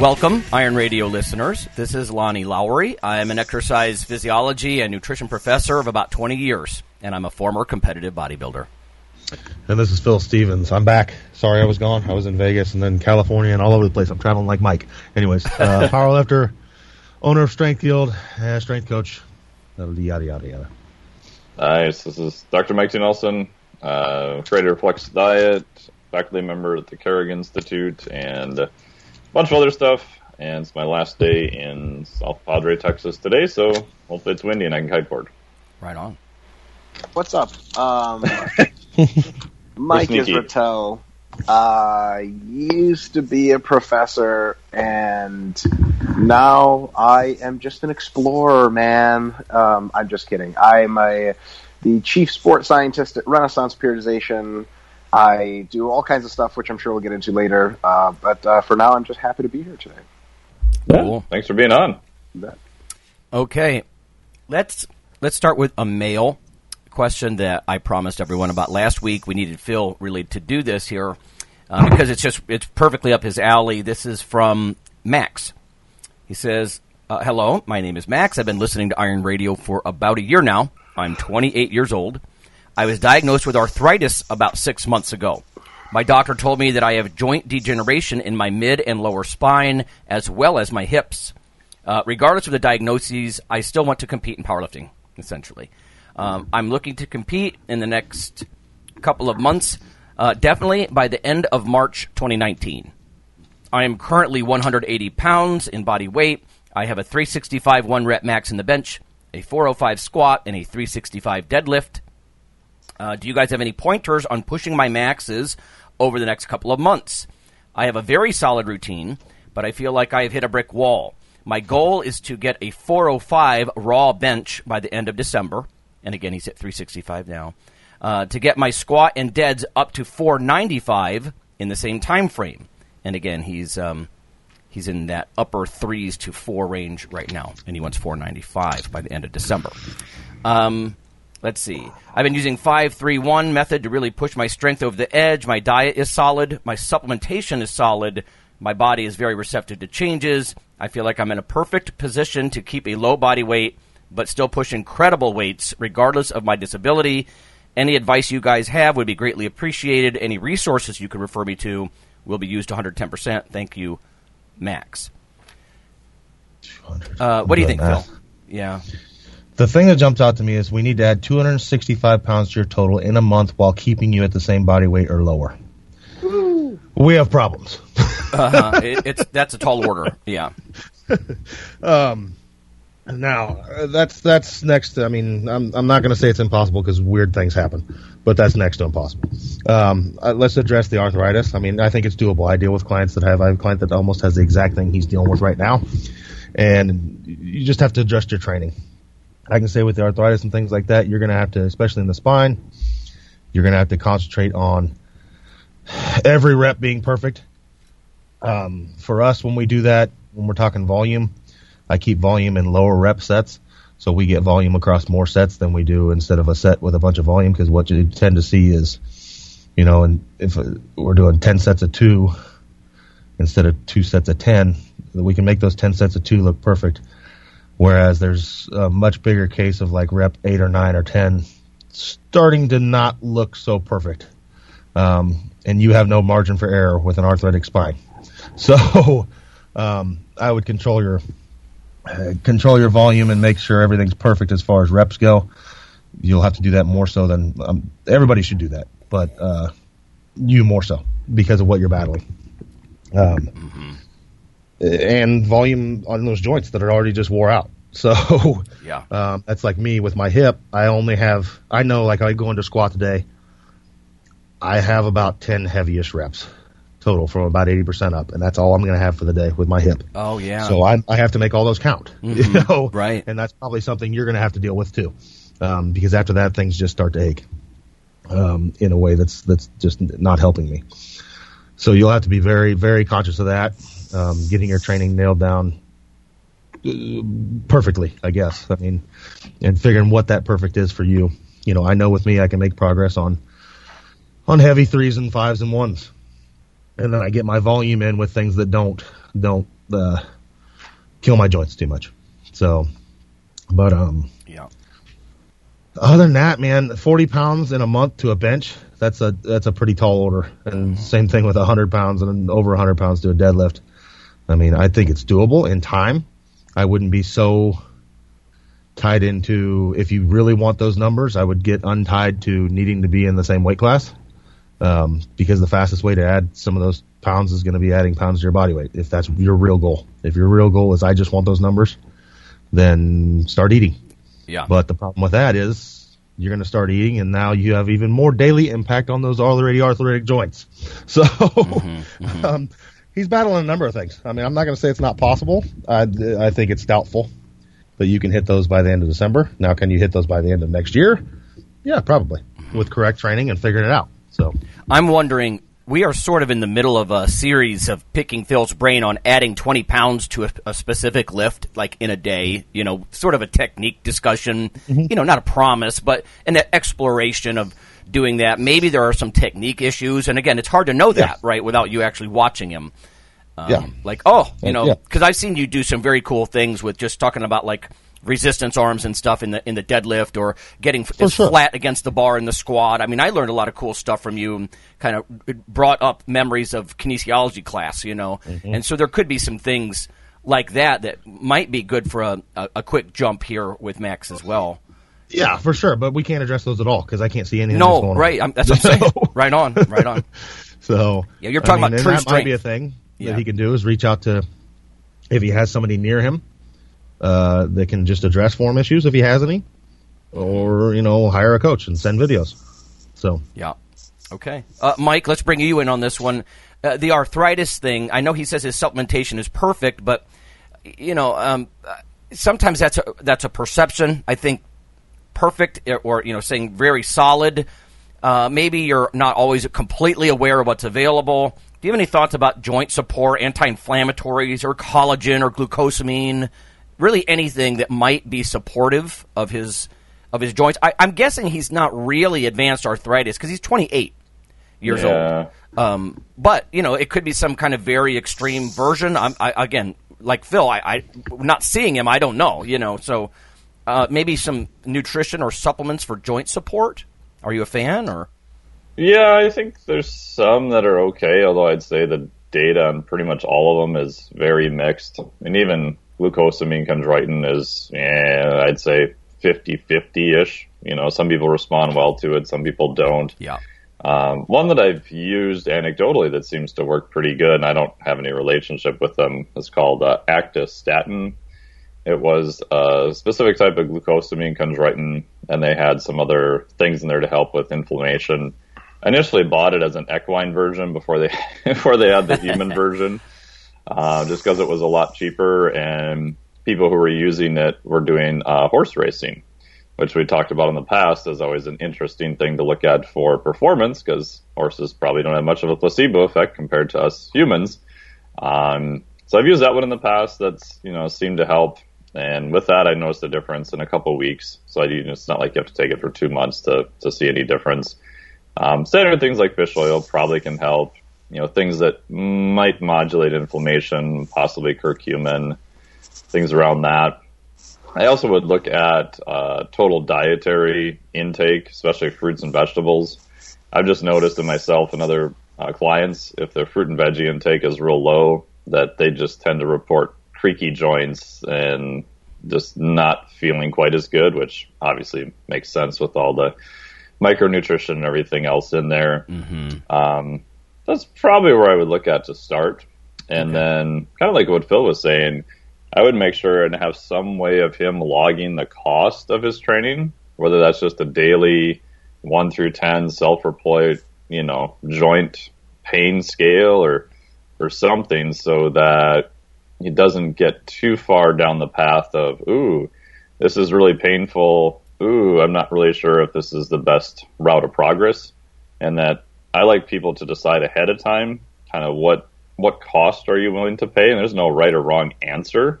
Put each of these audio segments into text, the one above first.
Welcome, Iron Radio listeners. This is Lonnie Lowery. I am an exercise physiology and nutrition professor of about 20 years, and I'm a former competitive bodybuilder. And this is Phil Stevens. I'm back. Sorry I was gone. I was in Vegas and then California and all over the place. I'm traveling like Mike. Anyways, uh, powerlifter, owner of Strength Guild, uh, strength coach, yada, yada, yada, yada. Nice. This is Dr. Mike T. Nelson, uh, creator of Flex Diet, faculty member at the Carrick Institute, and a bunch of other stuff. And it's my last day in South Padre, Texas today, so hopefully it's windy and I can kiteboard. Right on. What's up? Um, Mike sneaky. Israetel. I used to be a professor, and now I am just an explorer, man. Um, I'm just kidding. I'm a the chief sports scientist at Renaissance Periodization. I do all kinds of stuff, which I'm sure we'll get into later. Uh, but uh, for now, I'm just happy to be here today. Cool. Thanks for being on. Okay, let's let's start with a mail question that I promised everyone about last week. We needed Phil really to do this here uh, because it's just it's perfectly up his alley. This is from Max. He says, uh, "Hello, my name is Max. I've been listening to Iron Radio for about a year now. I'm 28 years old. I was diagnosed with arthritis about six months ago." My doctor told me that I have joint degeneration in my mid and lower spine as well as my hips. Uh, regardless of the diagnoses, I still want to compete in powerlifting, essentially. Um, I'm looking to compete in the next couple of months, uh, definitely by the end of March 2019. I am currently 180 pounds in body weight. I have a 365 one rep max in the bench, a 405 squat, and a 365 deadlift. Uh, do you guys have any pointers on pushing my maxes over the next couple of months? I have a very solid routine, but I feel like I have hit a brick wall. My goal is to get a 405 raw bench by the end of December. And again, he's at 365 now. Uh, to get my squat and deads up to 495 in the same time frame. And again, he's um, he's in that upper threes to four range right now, and he wants 495 by the end of December. Um, let's see. I've been using 531 method to really push my strength over the edge. My diet is solid. My supplementation is solid. My body is very receptive to changes. I feel like I'm in a perfect position to keep a low body weight, but still push incredible weights regardless of my disability. Any advice you guys have would be greatly appreciated. Any resources you could refer me to will be used 110%. Thank you, Max. Uh, what do you think, Phil? Yeah. The thing that jumps out to me is we need to add 265 pounds to your total in a month while keeping you at the same body weight or lower. We have problems. Uh-huh. It, it's that's a tall order. Yeah. Um, now uh, that's that's next. I mean, I'm I'm not going to say it's impossible because weird things happen, but that's next to impossible. Um, uh, let's address the arthritis. I mean, I think it's doable. I deal with clients that have I have a client that almost has the exact thing he's dealing with right now, and you just have to adjust your training. I can say with the arthritis and things like that, you're going to have to, especially in the spine, you're going to have to concentrate on every rep being perfect. Um, for us, when we do that, when we're talking volume, I keep volume in lower rep sets. So we get volume across more sets than we do instead of a set with a bunch of volume because what you tend to see is, you know, and if uh, we're doing 10 sets of two instead of two sets of 10, we can make those 10 sets of two look perfect. Whereas there's a much bigger case of like rep eight or nine or 10 starting to not look so perfect. Um, and you have no margin for error with an arthritic spine. So, um, I would control your, uh, control your volume and make sure everything's perfect as far as reps go. You'll have to do that more so than um, everybody should do that, but uh, you more so because of what you're battling. Um, And volume on those joints that are already just wore out. So Yeah. um, that's like me with my hip. I only have I know like I go into squat today. I have about ten heaviest reps total from about 80% up. And that's all I'm going to have for the day with my hip. Oh yeah. So I, I have to make all those count, you Mhm. know? Right. And that's probably something you're going to have to deal with too. Um, because after that, things just start to ache, um, in a way that's, that's just not helping me. So you'll have to be very, very conscious of that. Um, getting your training nailed down uh, perfectly, I guess. I mean, and figuring what that perfect is for you. You know, I know with me, I can make progress on, on heavy threes and fives and ones. And then I get my volume in with things that don't, don't, uh, kill my joints too much. So, but, um, yeah. other than that, man, 40 pounds in a month to a bench, that's a, that's a pretty tall order. And same thing with 100 pounds and over 100 pounds to a deadlift. I mean, I think it's doable in time. I wouldn't be so tied into, if you really want those numbers, I would get untied to needing to be in the same weight class. Um, because the fastest way to add some of those pounds is going to be adding pounds to your body weight. If that's your real goal. If your real goal is I just want those numbers, then start eating. Yeah. But the problem with that is you're going to start eating, and now you have even more daily impact on those already arthritic joints. So um, he's battling a number of things. I mean, I'm not going to say it's not possible. I, I think it's doubtful that you can hit those by the end of December. Now, can you hit those by the end of next year? Yeah, probably with correct training and figuring it out. So I'm wondering. We are sort of in the middle of a series of picking Phil's brain on adding 20 pounds to a, a specific lift, like in a day. You know, sort of a technique discussion. Mm-hmm. You know, not a promise, but an exploration of doing that. Maybe there are some technique issues, and again, it's hard to know that right without you actually watching him. Um, Yeah. Like, oh, you know, yeah. because I've seen you do some very cool things with just talking about like resistance arms and stuff in the in the deadlift or getting f- sure. flat against the bar in the squat. I mean, I learned a lot of cool stuff from you and kind of brought up memories of kinesiology class, you know. Mm-hmm. And so there could be some things like that that might be good for a, a, a quick jump here with Max as well. Yeah, for sure. But we can't address those at all because I can't see anything. that's No, going right. I'm, that's what I'm saying. right on, right on. So Yeah, you're talking I mean, about true that might be a thing Yeah. that he can do is reach out to if he has somebody near him uh, that can just address form issues if he has any, or you know hire a coach and send videos. So Yeah. Okay. Uh, Mike, let's bring you in on this one. Uh, the arthritis thing. I know he says his supplementation is perfect, but you know, um, uh, sometimes that's a, that's a perception. I think perfect or- or you know saying very solid. Uh, maybe you're not always completely aware of what's available. Do you have any thoughts about joint support, anti-inflammatories, or collagen, or glucosamine? Really, anything that might be supportive of his of his joints. I, I'm guessing he's not really advanced arthritis because he's 28 years Yeah. old. Um, but you know, it could be some kind of very extreme version. I'm I, again, like Phil, I, I not seeing him, I don't know. You know, so uh, maybe some nutrition or supplements for joint support. Are you a fan or? Yeah, I think there's some that are okay, although I'd say the data on pretty much all of them is very mixed. And even glucosamine chondroitin is, yeah, I'd say 50-50-ish. You know, some people respond well to it, some people don't. Yeah. Um, one that I've used anecdotally that seems to work pretty good, and I don't have any relationship with them, is called uh, Actistatin. It was a specific type of glucosamine chondroitin, and they had some other things in there to help with inflammation. I initially bought it as an equine version before they before they had the human version, uh, just because it was a lot cheaper, and people who were using it were doing uh, horse racing which we talked about in the past is always an interesting thing to look at for performance because horses probably don't have much of a placebo effect compared to us humans. Um, so I've used that one in the past. That's you know seemed to help, and with that I noticed a difference in a couple weeks. So I, it's not like you have to take it for two months to to see any difference. Um, standard things like fish oil probably can help. You know things that might modulate inflammation, possibly curcumin, things around that. I also would look at uh, total dietary intake, especially fruits and vegetables. I've just noticed in myself and other uh, clients, if their fruit and veggie intake is real low, that they just tend to report creaky joints and just not feeling quite as good, which obviously makes sense with all the micronutrition and everything else in there. Um, that's probably where I would look at to start. And then, kind of like what Phil was saying, I would make sure and have some way of him logging the cost of his training, whether that's just a daily one through 10 self report, you know, joint pain scale or or something so that he doesn't get too far down the path of ooh, this is really painful. Ooh, I'm not really sure if this is the best route of progress, and that I like people to decide ahead of time, kind of what what cost are you willing to pay, and there's no right or wrong answer,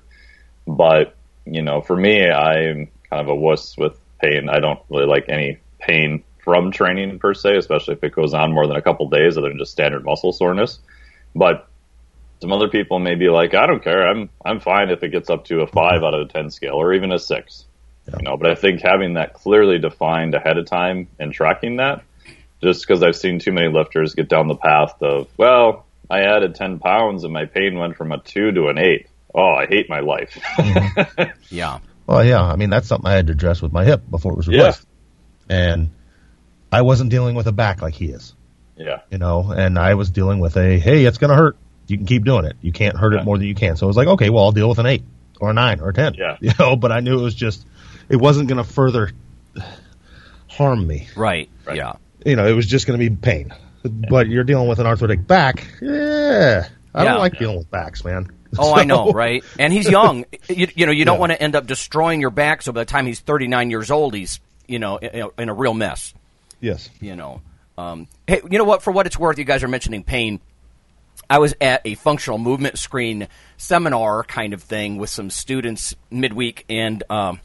but you know, for me, I'm kind of a wuss with pain. I don't really like any pain from training per se, especially if it goes on more than a couple days other than just standard muscle soreness. But some other people may be like, I don't care. I'm I'm fine if it gets up to a five out of a ten scale or even a six. Yeah. You know, but I think having that clearly defined ahead of time and tracking that, just because I've seen too many lifters get down the path of, well, I added ten pounds and my pain went from a two to an eight. Oh, I hate my life. mm-hmm. Yeah. Well, yeah. I mean, that's something I had to address with my hip before it was replaced. Yeah. And I wasn't dealing with a back like he is. Yeah. You know, and I was dealing with a, hey, it's going to hurt. You can keep doing it. You can't hurt yeah. it more than you can. So I was like, okay, well, I'll deal with an eight or a nine or a 10. Yeah. You know, but I knew it was just, it wasn't going to further harm me. Right. right. Yeah. You know, it was just going to be pain. Yeah. But you're dealing with an arthritic back. Yeah. I don't like dealing with backs, man. Oh, so. I know, right? And he's young. You, you know, you don't want to end up destroying your back. So by the time he's 39 years old, he's you know in, in a real mess. Yes. You know. Um, hey, you know what? For what it's worth, you guys are mentioning pain. I was at a functional movement screen seminar kind of thing with some students midweek, and um,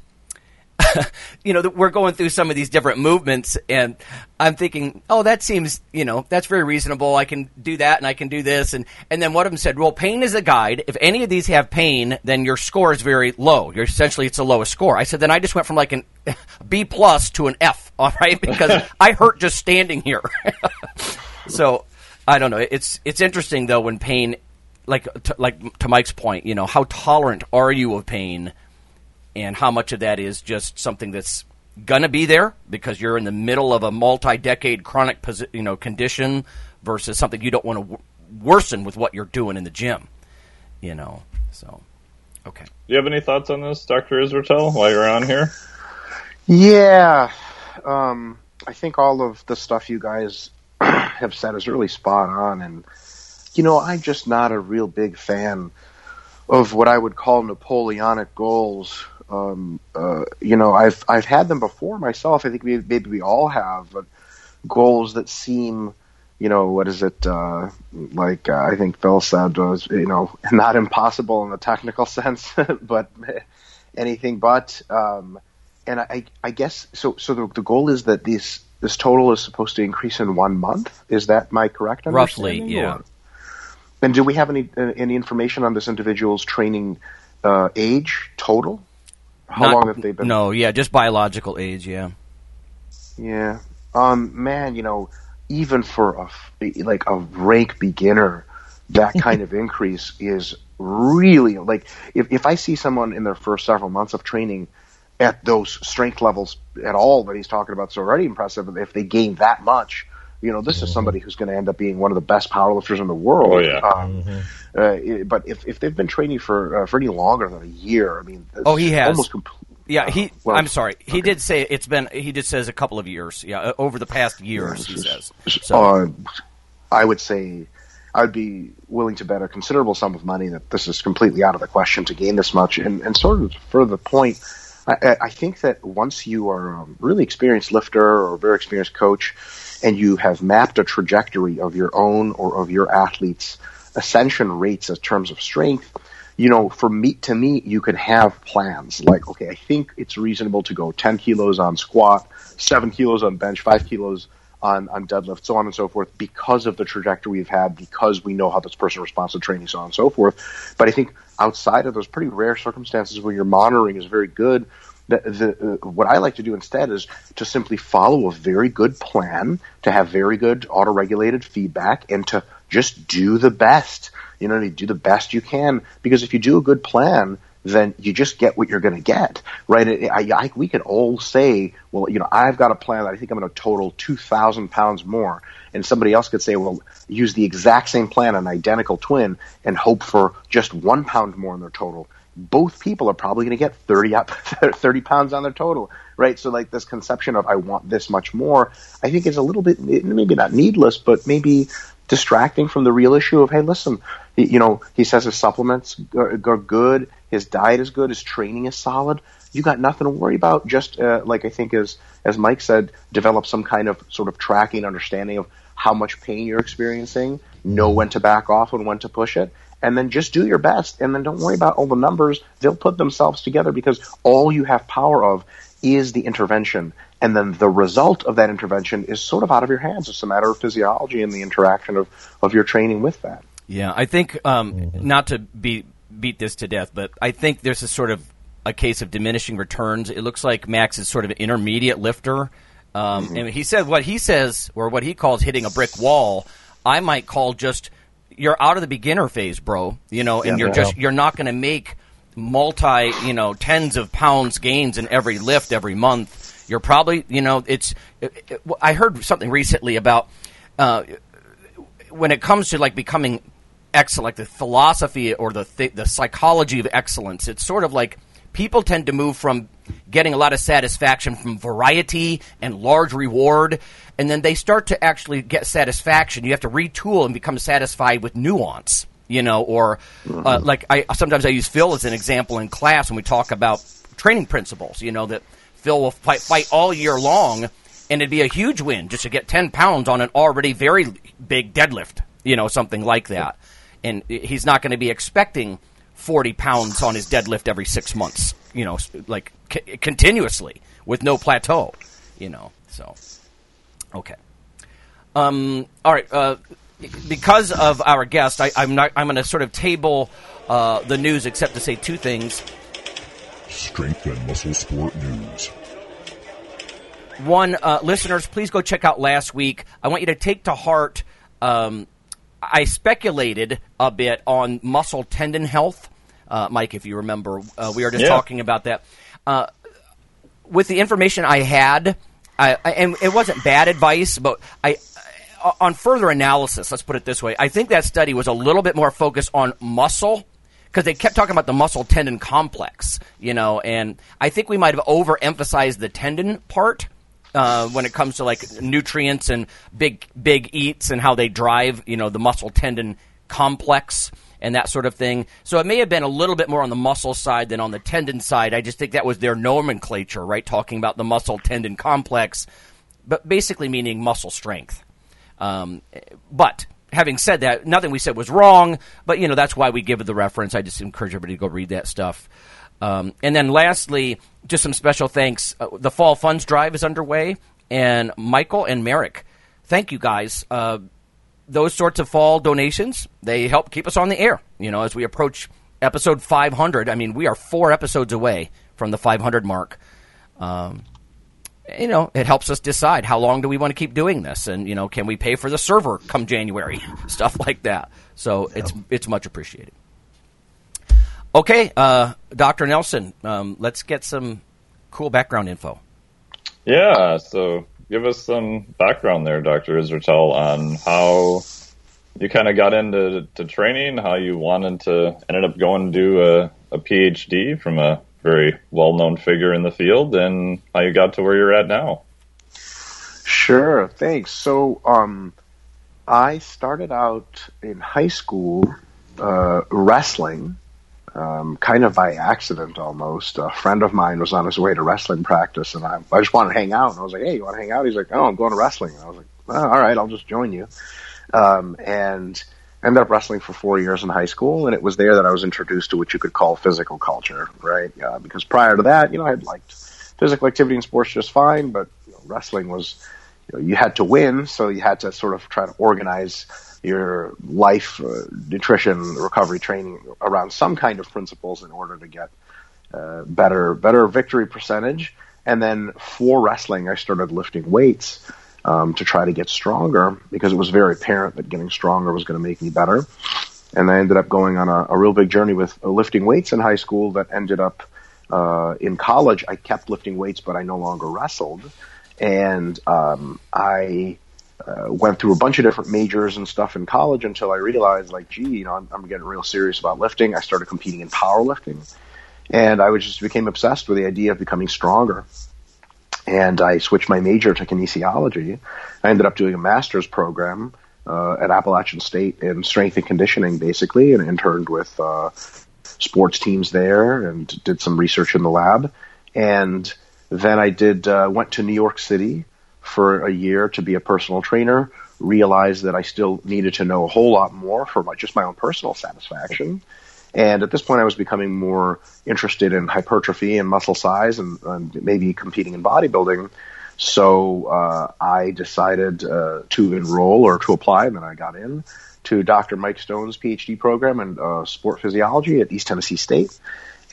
you know, we're going through some of these different movements, and I'm thinking, oh, that seems, you know, that's very reasonable. I can do that, and I can do this, and and then one of them said, well, pain is a guide. If any of these have pain, then your score is very low. You're essentially it's the lowest score. I said, then I just went from like an B plus to an F, all right, because I hurt just standing here. so I don't know. It's it's interesting though when pain, like to, like to Mike's point, you know, how tolerant are you of pain? and how much of that is just something that's going to be there because you're in the middle of a multi-decade chronic you know condition versus something you don't want to w- worsen with what you're doing in the gym you know so okay do you have any thoughts on this dr israetel while you're on here yeah um, i think all of the stuff you guys have said is really spot on and you know i'm just not a real big fan of what i would call napoleonic goals um, uh, you know, I've I've had them before myself. I think maybe, maybe we all have, but goals that seem, you know, what is it? Uh, like uh, I think Phil said was, you know, not impossible in the technical sense, but anything but. Um, and I, I guess so. So the, the goal is that this this total is supposed to increase in one month. Is that my correct understanding? Roughly, yeah. Or? And do we have any uh, any information on this individual's training uh, age total? How Not, long have they been? No, yeah, just biological age, yeah. Yeah. Um, man, you know, even for a like a rank beginner, that kind of increase is really like if if I see someone in their first several months of training at those strength levels at all that he's talking about, it's already impressive. If they gain that much, you know, this mm-hmm. is somebody who's going to end up being one of the best powerlifters in the world. Oh yeah. Um, mm-hmm. uh, but if if they've been training for uh, for any longer than a year, I mean, oh, he has almost complete. Yeah, he. Uh, well, I'm sorry. He okay. did say it's been. He did says a couple of years. Yeah, uh, over the past years, he says. So. Uh, I would say I'd be willing to bet a considerable sum of money that this is completely out of the question to gain this much. And, and sort of for the point, I, I think that once you are a really experienced lifter or a very experienced coach, and you have mapped a trajectory of your own or of your athletes' ascension rates in terms of strength, you know, for meet to meet, you can have plans like, okay, I think it's reasonable to go 10 kilos on squat, 7 kilos on bench, 5 kilos on, on deadlift, so on and so forth, because of the trajectory we've had, because we know how this person responds to training, so on and so forth. But I think outside of those pretty rare circumstances where your monitoring is very good, the, the, uh, what I like to do instead is to simply follow a very good plan, to have very good auto-regulated feedback, and to just do the best. You know, do the best you can. Because if you do a good plan, then you just get what you're going to get, right? I, I, we can all say, well, you know, I've got a plan that I think I'm going to total 2,000 pounds more. And somebody else could say, well, use the exact same plan, an identical twin, and hope for just one pound more in their total both people are probably going to get 30 up 30 pounds on their total right so like this conception of i want this much more i think is a little bit maybe not needless but maybe distracting from the real issue of hey, listen, you know, he says his supplements are good, his diet is good, his training is solid. You got nothing to worry about. Just uh, like I think as as Mike said, develop some kind of sort of tracking understanding of how much pain you're experiencing, know when to back off and when to push it, and then just do your best. And then don't worry about all the numbers; they'll put themselves together because all you have power of is the intervention. And then the result of that intervention is sort of out of your hands. It's a matter of physiology and the interaction of, of your training with that. Yeah, I think um, mm-hmm. not to be beat this to death, but I think there's a sort of a case of diminishing returns. It looks like Max is sort of an intermediate lifter. Um, mm-hmm. And he said what he says, or what he calls hitting a brick wall, I might call just you're out of the beginner phase, bro. You know, and yeah, you're just you're not going to make multi, you know, tens of pounds gains in every lift every month. You're probably, you know, it's. It, it, I heard something recently about uh, when it comes to like becoming excellent, like the philosophy or the th- the psychology of excellence. It's sort of like people tend to move from getting a lot of satisfaction from variety and large reward, and then they start to actually get satisfaction. You have to retool and become satisfied with nuance you know, or uh, mm-hmm. like I sometimes I use Phil as an example in class when we talk about training principles. You know that Phil will fight, fight all year long, and it'd be a huge win just to get ten pounds on an already very big deadlift. You know, something like that, and he's not going to be expecting forty pounds on his deadlift every six months. You know, like c- continuously with no plateau. You know, so okay. Um, all right. Uh, because of our guest, I, am not. I'm going to sort of table uh, the news, except to say two things. Strength and muscle sport news. One, uh, listeners, please go check out last week. I want you to take to heart. Um, I speculated a bit on muscle tendon health, uh, Mike. If you remember, uh, we were just yeah. talking about that. Uh, with the information I had, I, I, and it wasn't bad advice, but I on further analysis, let's put it this way, I think that study was a little bit more focused on muscle because they kept talking about the muscle tendon complex, you know, and I think we might have overemphasized the tendon part. Uh, when it comes to like nutrients and big big eats and how they drive, you know, the muscle tendon complex and that sort of thing. So it may have been a little bit more on the muscle side than on the tendon side. I just think that was their nomenclature, right? Talking about the muscle tendon complex, but basically meaning muscle strength. Um, but having said that, nothing we said was wrong. But you know that's why we give it the reference. I just encourage everybody to go read that stuff. Um, and then lastly, just some special thanks. Uh, the fall funds drive is underway, and Michael and Merrick, thank you guys. Uh, those sorts of fall donations they help keep us on the air. You know, as we approach episode 500. I mean, we are four episodes away from the 500 mark. Um, you know, it helps us decide how long do we want to keep doing this, and you know, can we pay for the server come January, stuff like that. So yeah. it's it's much appreciated. Okay, uh, Doctor Nelson, um, let's get some cool background info. Yeah, so give us some background there, Doctor Israetel, on how you kind of got into to training, how you wanted to ended up going to do a, a PhD from a very well known figure in the field and how you got to where you're at now. Sure, thanks. So, um, I started out in high school uh, wrestling, um, kind of by accident almost. A friend of mine was on his way to wrestling practice, and I, I just wanted to hang out. And I was like, "Hey, you want to hang out?" He's like, "Oh, I'm going to wrestling." And I was like, oh, "All right, I'll just join you." Um, and ended up wrestling for four years in high school, and it was there that I was introduced to what you could call physical culture, right? Uh, because prior to that, you know, I had liked physical activity and sports just fine, but you know, wrestling was, you know, you had to win, so you had to sort of try to organize your life, uh, nutrition, recovery training around some kind of principles in order to get uh, better, better victory percentage. And then for wrestling, I started lifting weights um, to try to get stronger because it was very apparent that getting stronger was going to make me better. And I ended up going on a, a real big journey with uh, lifting weights in high school that ended up uh, in college. I kept lifting weights, but I no longer wrestled. And um, I uh, went through a bunch of different majors and stuff in college until I realized, like, gee, you know, I'm, I'm getting real serious about lifting. I started competing in powerlifting, and I was just became obsessed with the idea of becoming stronger and I switched my major to kinesiology. I ended up doing a master's program uh, at Appalachian State in strength and conditioning, basically, and interned with uh, sports teams there and did some research in the lab. And then I did uh, went to New York City for a year to be a personal trainer. Realized that I still needed to know a whole lot more for my, just my own personal satisfaction. And at this point, I was becoming more interested in hypertrophy and muscle size and, and maybe competing in bodybuilding. So uh, I decided uh, to enroll or to apply, and then I got in to Dr. Mike Stone's PhD program in uh, sport physiology at East Tennessee State.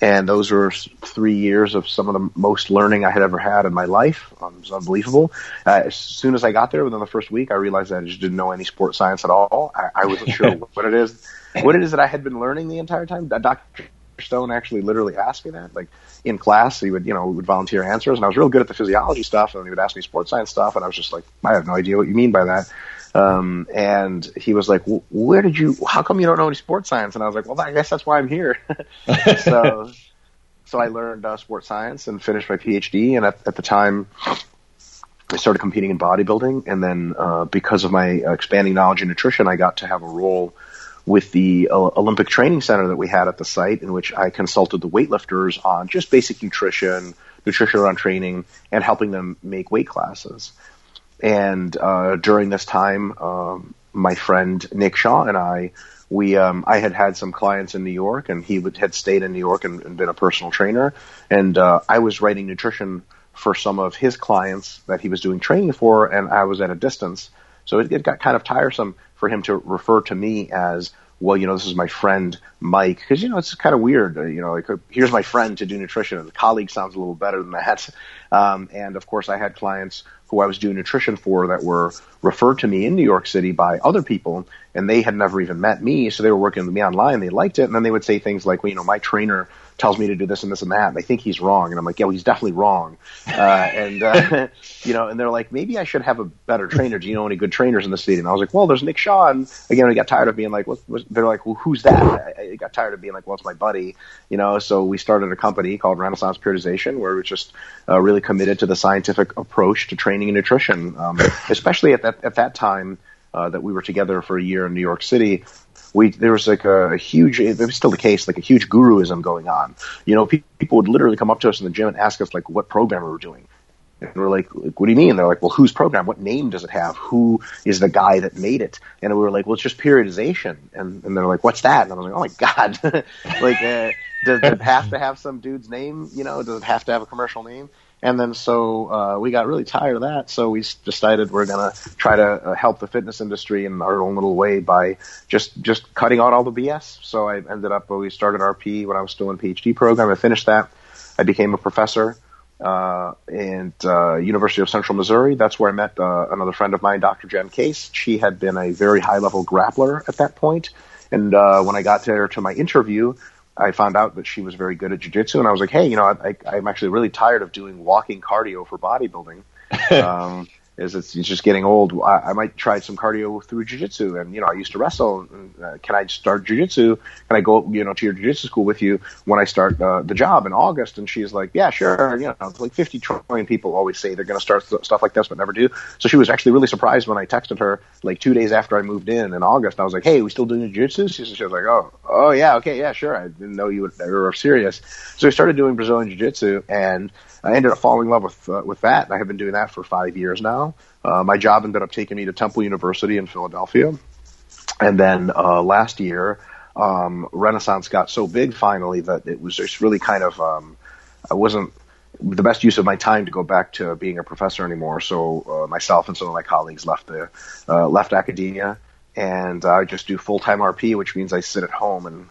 And those were three years of some of the most learning I had ever had in my life. Um, it was unbelievable. Uh, as soon as I got there, within the first week, I realized that I just didn't know any sports science at all. I, I wasn't sure what it is, what it is that I had been learning the entire time. Dr. Stone actually literally asked me that. Like in class, he would, you know, would volunteer answers, and I was real good at the physiology stuff, and he would ask me sports science stuff, and I was just like, I have no idea what you mean by that. Um, and he was like, "Where did you? How come you don't know any sports science?" And I was like, "Well, I guess that's why I'm here." so, so I learned uh, sports science and finished my PhD. And at, at the time, I started competing in bodybuilding, and then uh, because of my expanding knowledge in nutrition, I got to have a role with the uh, Olympic Training Center that we had at the site, in which I consulted the weightlifters on just basic nutrition, nutrition around training, and helping them make weight classes. And uh, during this time, um, my friend Nick Shaw and I, we um, I had had some clients in New York, and he would, had stayed in New York and, and been a personal trainer, and uh, I was writing nutrition for some of his clients that he was doing training for, and I was at a distance, so it, it got kind of tiresome for him to refer to me as well, you know, this is my friend Mike, because you know it's kind of weird. Uh, you know, like here's my friend to do nutrition, and the colleague sounds a little better than that. Um, and of course, I had clients who I was doing nutrition for that were referred to me in New York City by other people, and they had never even met me, so they were working with me online. They liked it, and then they would say things like, "Well, you know, my trainer tells me to do this and this and that, and I think he's wrong." And I'm like, "Yeah, well, he's definitely wrong." Uh, and uh, you know, and they're like, "Maybe I should have a better trainer. Do you know any good trainers in the city?" And I was like, "Well, there's Nick Shaw." And again, I got tired of being like, what, what? "They're like, well, who's that?" I, I got tired of being like, "Well, it's my buddy," you know. So we started a company called Renaissance Periodization, where we're just uh, really committed to the scientific approach to training and nutrition, um, especially at that at that time. Uh, that we were together for a year in New York City, we there was like a, a huge it was still the case like a huge guruism going on you know pe- people would literally come up to us in the gym and ask us like what program we were doing and we're like, like, what do you mean? They're like, well, whose program? What name does it have? Who is the guy that made it? And we were like, well, it's just periodization. And, and they're like, what's that? And I was like, oh my God. like, uh, does it have to have some dude's name? You know, does it have to have a commercial name? And then so uh, we got really tired of that, so we decided we're gonna try to uh, help the fitness industry in our own little way by just just cutting out all the BS. So I ended up we started RP when I was still in PhD program. I finished that. I became a professor uh, uh, University of Central Missouri. That's where I met uh, another friend of mine, Dr. Jen Case. She had been a very high level grappler at that point. point, and uh, when I got there to my interview, I found out that she was very good at jujitsu, and I was like, hey, you know, I, I, I'm actually really tired of doing walking cardio for bodybuilding. um, is it's, it's just getting old. I, I might try some cardio through jujitsu, and you know, I used to wrestle. And, uh, can I start jujitsu? Can I go, you know, to your jujitsu school with you when I start uh, the job in August? And she's like, yeah, sure. You know, like 50 trillion people always say they're going to start th- stuff like this, but never do. So she was actually really surprised when I texted her like two days after I moved in in August. I was like, hey, we still doing jujitsu? She, she was like, oh, oh yeah, okay, yeah, sure. I didn't know you, were serious. So I started doing Brazilian jiu-jitsu and I ended up falling in love with uh, with that. And I have been doing that for five years now. Uh, my job ended up taking me to Temple University in Philadelphia, and then uh, last year, um, Renaissance got so big finally that it was just really kind of um, I wasn't the best use of my time to go back to being a professor anymore. So uh, myself and some of my colleagues left the uh, left academia, and I just do full time RP, which means I sit at home and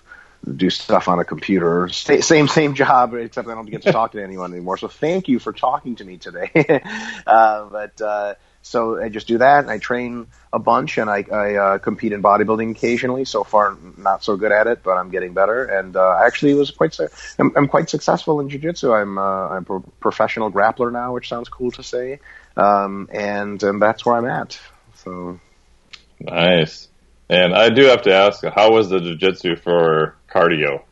do stuff on a computer. Same same job, except I don't get to talk to anyone anymore. So thank you for talking to me today. uh, but uh, so I just do that. And I train a bunch, and I, I uh, compete in bodybuilding occasionally. So far, not so good at it, but I'm getting better. And uh, actually, was quite su- I'm, I'm quite successful in jiu-jitsu. I'm uh, I'm a professional grappler now, which sounds cool to say. Um, and and that's where I'm at. So nice. And I do have to ask, how was the jiu-jitsu for cardio?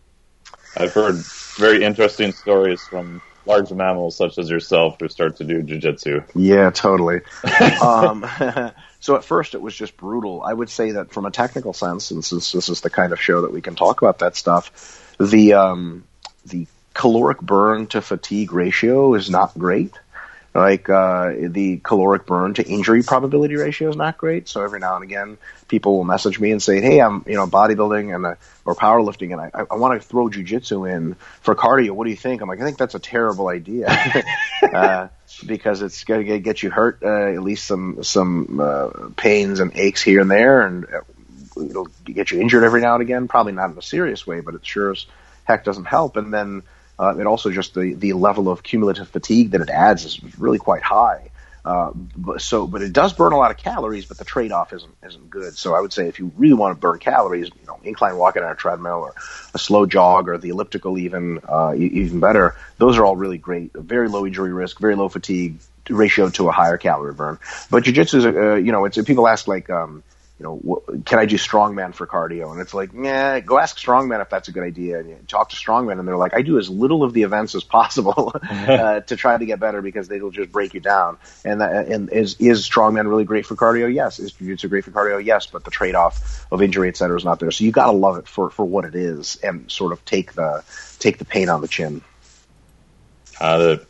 I've heard very interesting stories from large mammals such as yourself who start to do jiu-jitsu. Yeah, totally. um, So at first it was just brutal. I would say that from a technical sense, and since this is the kind of show that we can talk about that stuff, the um, the caloric burn to fatigue ratio is not great. Like uh, the caloric burn to injury probability ratio is not great. So every now and again, people will message me and say, "Hey, I'm you know bodybuilding and uh, or powerlifting, and I, I want to throw jujitsu in for cardio. What do you think?" I'm like, "I think that's a terrible idea uh, because it's going to get you hurt, uh, at least some some uh, pains and aches here and there, and uh, it'll get you injured every now and again. Probably not in a serious way, but it sure as heck doesn't help. And then uh, and also just the, the level of cumulative fatigue that it adds is really quite high. Uh, but, so, but it does burn a lot of calories, but the trade-off isn't isn't good. So, I would say if you really want to burn calories, you know, incline walking on a treadmill or a slow jog or the elliptical, even uh, even better. Those are all really great. Very low injury risk, very low fatigue ratio to a higher calorie burn. But jujitsu is, uh, you know, it's people ask like. Um, you know, can I do strongman for cardio? And it's like, yeah, go ask strongman if that's a good idea. And you talk to strongman, and they're like, I do as little of the events as possible uh, to try to get better because they'll just break you down. And that, and is is strongman really great for cardio? Yes. Is jiu-jitsu great for cardio? Yes. But the trade-off of injury, et cetera, is not there. So you got to love it for for what it is, and sort of take the take the pain on the chin. Got it.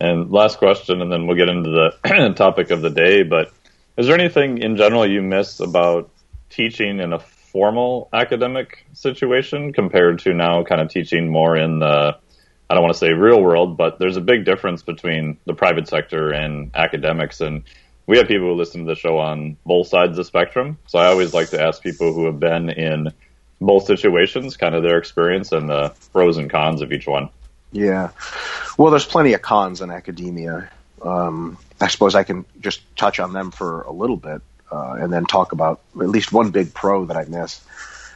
And last question, and then we'll get into the topic of the day, but is there anything in general you miss about teaching in a formal academic situation compared to now kind of teaching more in the I don't want to say real world, but there's a big difference between the private sector and academics. And we have people who listen to the show on both sides of the spectrum. So I always like to ask people who have been in both situations, kind of their experience and the pros and cons of each one. Yeah. Well, there's plenty of cons in academia. Um, I suppose I can just touch on them for a little bit uh, and then talk about at least one big pro that I miss.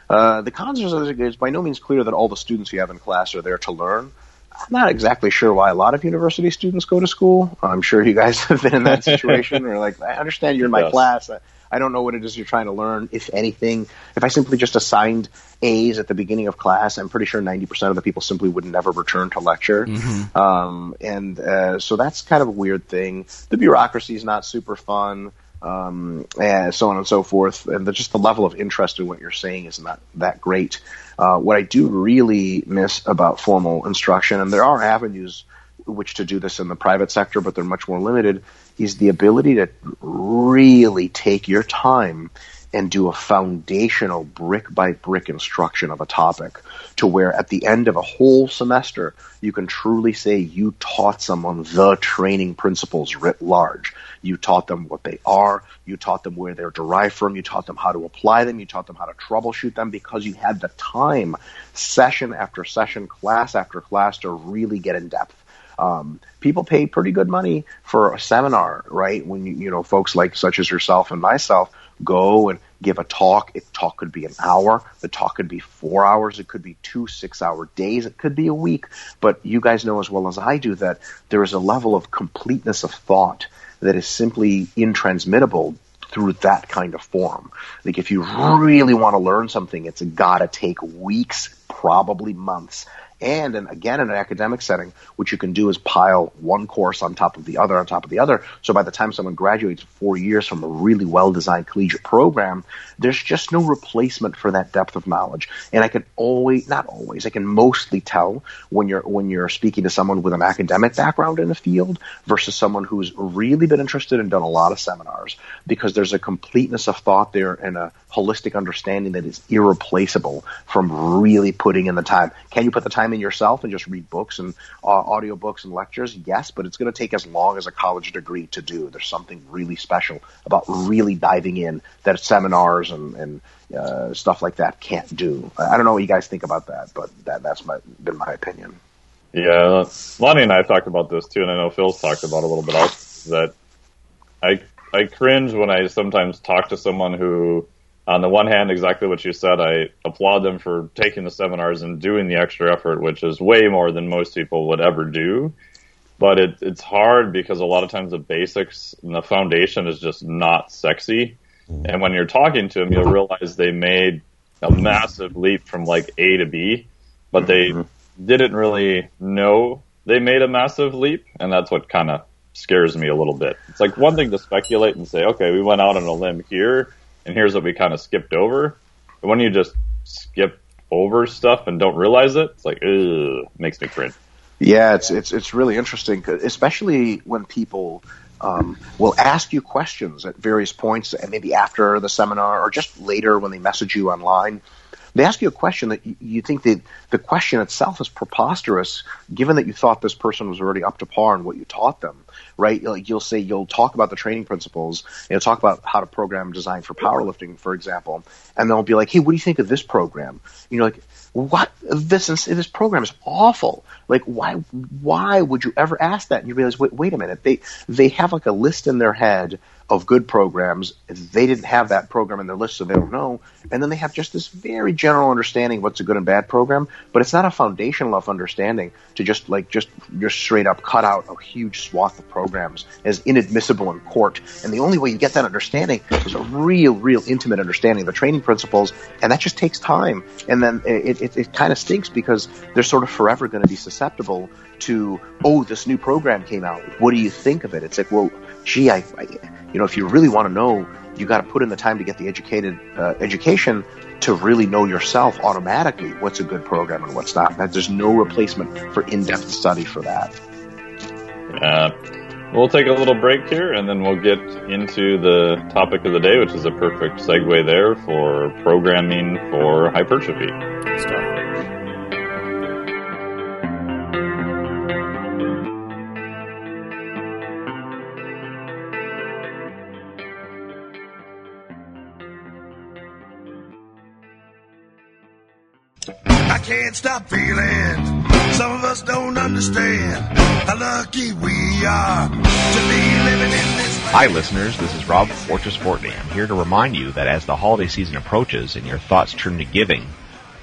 Uh, the cons is it's by no means clear that all the students you have in class are there to learn. I'm not exactly sure why a lot of university students go to school. I'm sure you guys have been in that situation. or like, I understand you're in my yes. class. I don't know what it is you're trying to learn, if anything. If I simply just assigned A's at the beginning of class, I'm pretty sure 90% of the people simply would never return to lecture. Mm-hmm. Um, and uh, so that's kind of a weird thing. The bureaucracy is not super fun. Um, and so on and so forth, and the, just the level of interest in what you're saying is not that great. Uh, what I do really miss about formal instruction, and there are avenues which to do this in the private sector, but they're much more limited, is the ability to really take your time and do a foundational brick by brick instruction of a topic to where at the end of a whole semester you can truly say you taught someone the training principles writ large. You taught them what they are, you taught them where they're derived from, you taught them how to apply them, you taught them how to troubleshoot them because you had the time, session after session, class after class to really get in depth. Um, people pay pretty good money for a seminar, right? When you, you know, folks like such as yourself and myself go and give a talk. It talk could be an hour. The talk could be four hours. It could be two six hour days. It could be a week. But you guys know as well as I do that there is a level of completeness of thought that is simply intransmittable through that kind of form. Like if you really want to learn something, it's got to take weeks, probably months and and again in an academic setting, what you can do is pile one course on top of the other on top of the other. So by the time someone graduates four years from a really well designed collegiate program, there's just no replacement for that depth of knowledge. And I can always not always, I can mostly tell when you're when you're speaking to someone with an academic background in the field versus someone who's really been interested and done a lot of seminars because there's a completeness of thought there and a holistic understanding that is irreplaceable from really putting in the time. Can you put the time in yourself and just read books and uh, audio books and lectures? Yes, but it's going to take as long as a college degree to do. There's something really special about really diving in that seminars and, and uh, stuff like that can't do. I don't know what you guys think about that, but that, that's my, been my opinion. Yeah, Lonnie and I talked about this too, and I know Phil's talked about a little bit also, that I I cringe when I sometimes talk to someone who on the one hand, exactly what you said, I applaud them for taking the seminars and doing the extra effort, which is way more than most people would ever do. But it, it's hard because a lot of times the basics and the foundation is just not sexy. Mm-hmm. And when you're talking to them, you'll realize they made a massive leap from like A to B, but they mm-hmm. didn't really know they made a massive leap. And that's what kind of scares me a little bit. It's like one thing to speculate and say, okay, we went out on a limb here, and here's what we kind of skipped over. But when you just skip over stuff and don't realize it, it's like, ugh, makes me cringe. Yeah, it's it's it's really interesting, especially when people um, will ask you questions at various points, and maybe after the seminar or just later when they message you online. They ask you a question that you, you think that the question itself is preposterous, given that you thought this person was already up to par in what you taught them right? Like you'll say you'll talk about the training principles, you'll talk about how to program design for powerlifting, for example, and they'll be like, "Hey, what do you think of this program?" You know, like what this this program is awful. Like why why would you ever ask that? And you realize, wait, wait a minute, they they have like a list in their head of good programs. They didn't have that program in their list, so they don't know. And then they have just this very general understanding of what's a good and bad program, but it's not a foundational enough understanding to just like just just straight up cut out a huge swath of programs as inadmissible in court. And the only way you get that understanding is a real, real intimate understanding of the training principles, and that just takes time. And then it, it, it kind of stinks because they're sort of forever going to be susceptible to, oh, this new program came out. What do you think of it? It's like, well, gee, I, I you know, if you really want to know, you got to put in the time to get the educated uh, education to really know yourself automatically what's a good program and what's not. There's no replacement for in-depth study for that. Yeah. We'll take a little break here and then we'll get into the topic of the day, which is a perfect segue there for programming for hypertrophy. Stuff. can't stop feeling. Some of us don't understand how lucky we are to be living in this. Hi, listeners. This is Rob Fortress Fortney. I'm here to remind you that as the holiday season approaches and your thoughts turn to giving,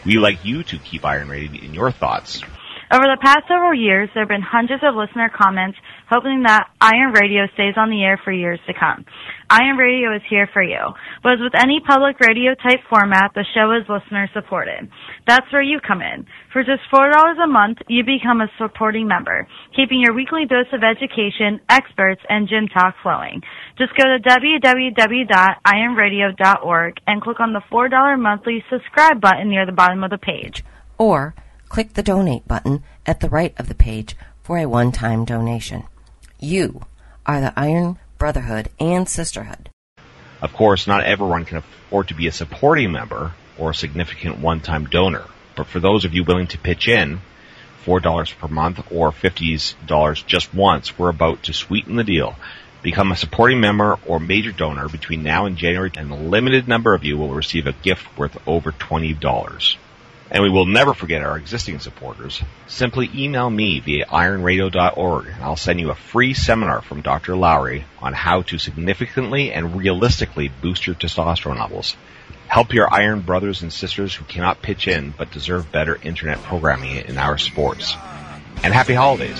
we like you to keep Iron Radio in your thoughts. Over the past several years, there have been hundreds of listener comments hoping that Iron Radio stays on the air for years to come. Iron Radio is here for you. But as with any public radio type format, the show is listener supported. That's where you come in. For just $4 a month, you become a supporting member, keeping your weekly dose of education, experts, and gym talk flowing. Just go to www.ironradio.org and click on the $4 monthly subscribe button near the bottom of the page. Or click the donate button at the right of the page for a one-time donation. You are the Iron Brotherhood and Sisterhood. Of course, not everyone can afford to be a supporting member or a significant one-time donor, but for those of you willing to pitch in, $4 per month or $50 just once, we're about to sweeten the deal. Become a supporting member or major donor between now and January, and a limited number of you will receive a gift worth over $20. And we will never forget our existing supporters. Simply email me via ironradio.org and I'll send you a free seminar from Dr. Lowery on how to significantly and realistically boost your testosterone levels. Help your iron brothers and sisters who cannot pitch in but deserve better internet programming in our sports. And happy holidays.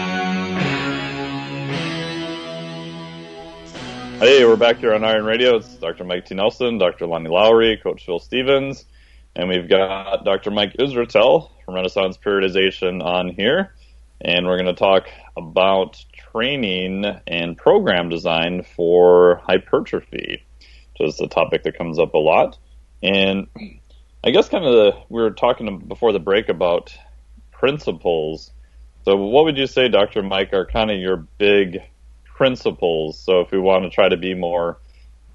Hey, we're back here on Iron Radio. It's Dr. Mike T. Nelson, Dr. Lonnie Lowery, Coach Phil Stevens, and we've got Dr. Mike Israetel from Renaissance Periodization on here. And we're going to talk about training and program design for hypertrophy, which is a topic that comes up a lot. And I guess kind of the, we were talking before the break about principles. So what would you say, Dr. Mike, are kind of your big principles. So if we want to try to be more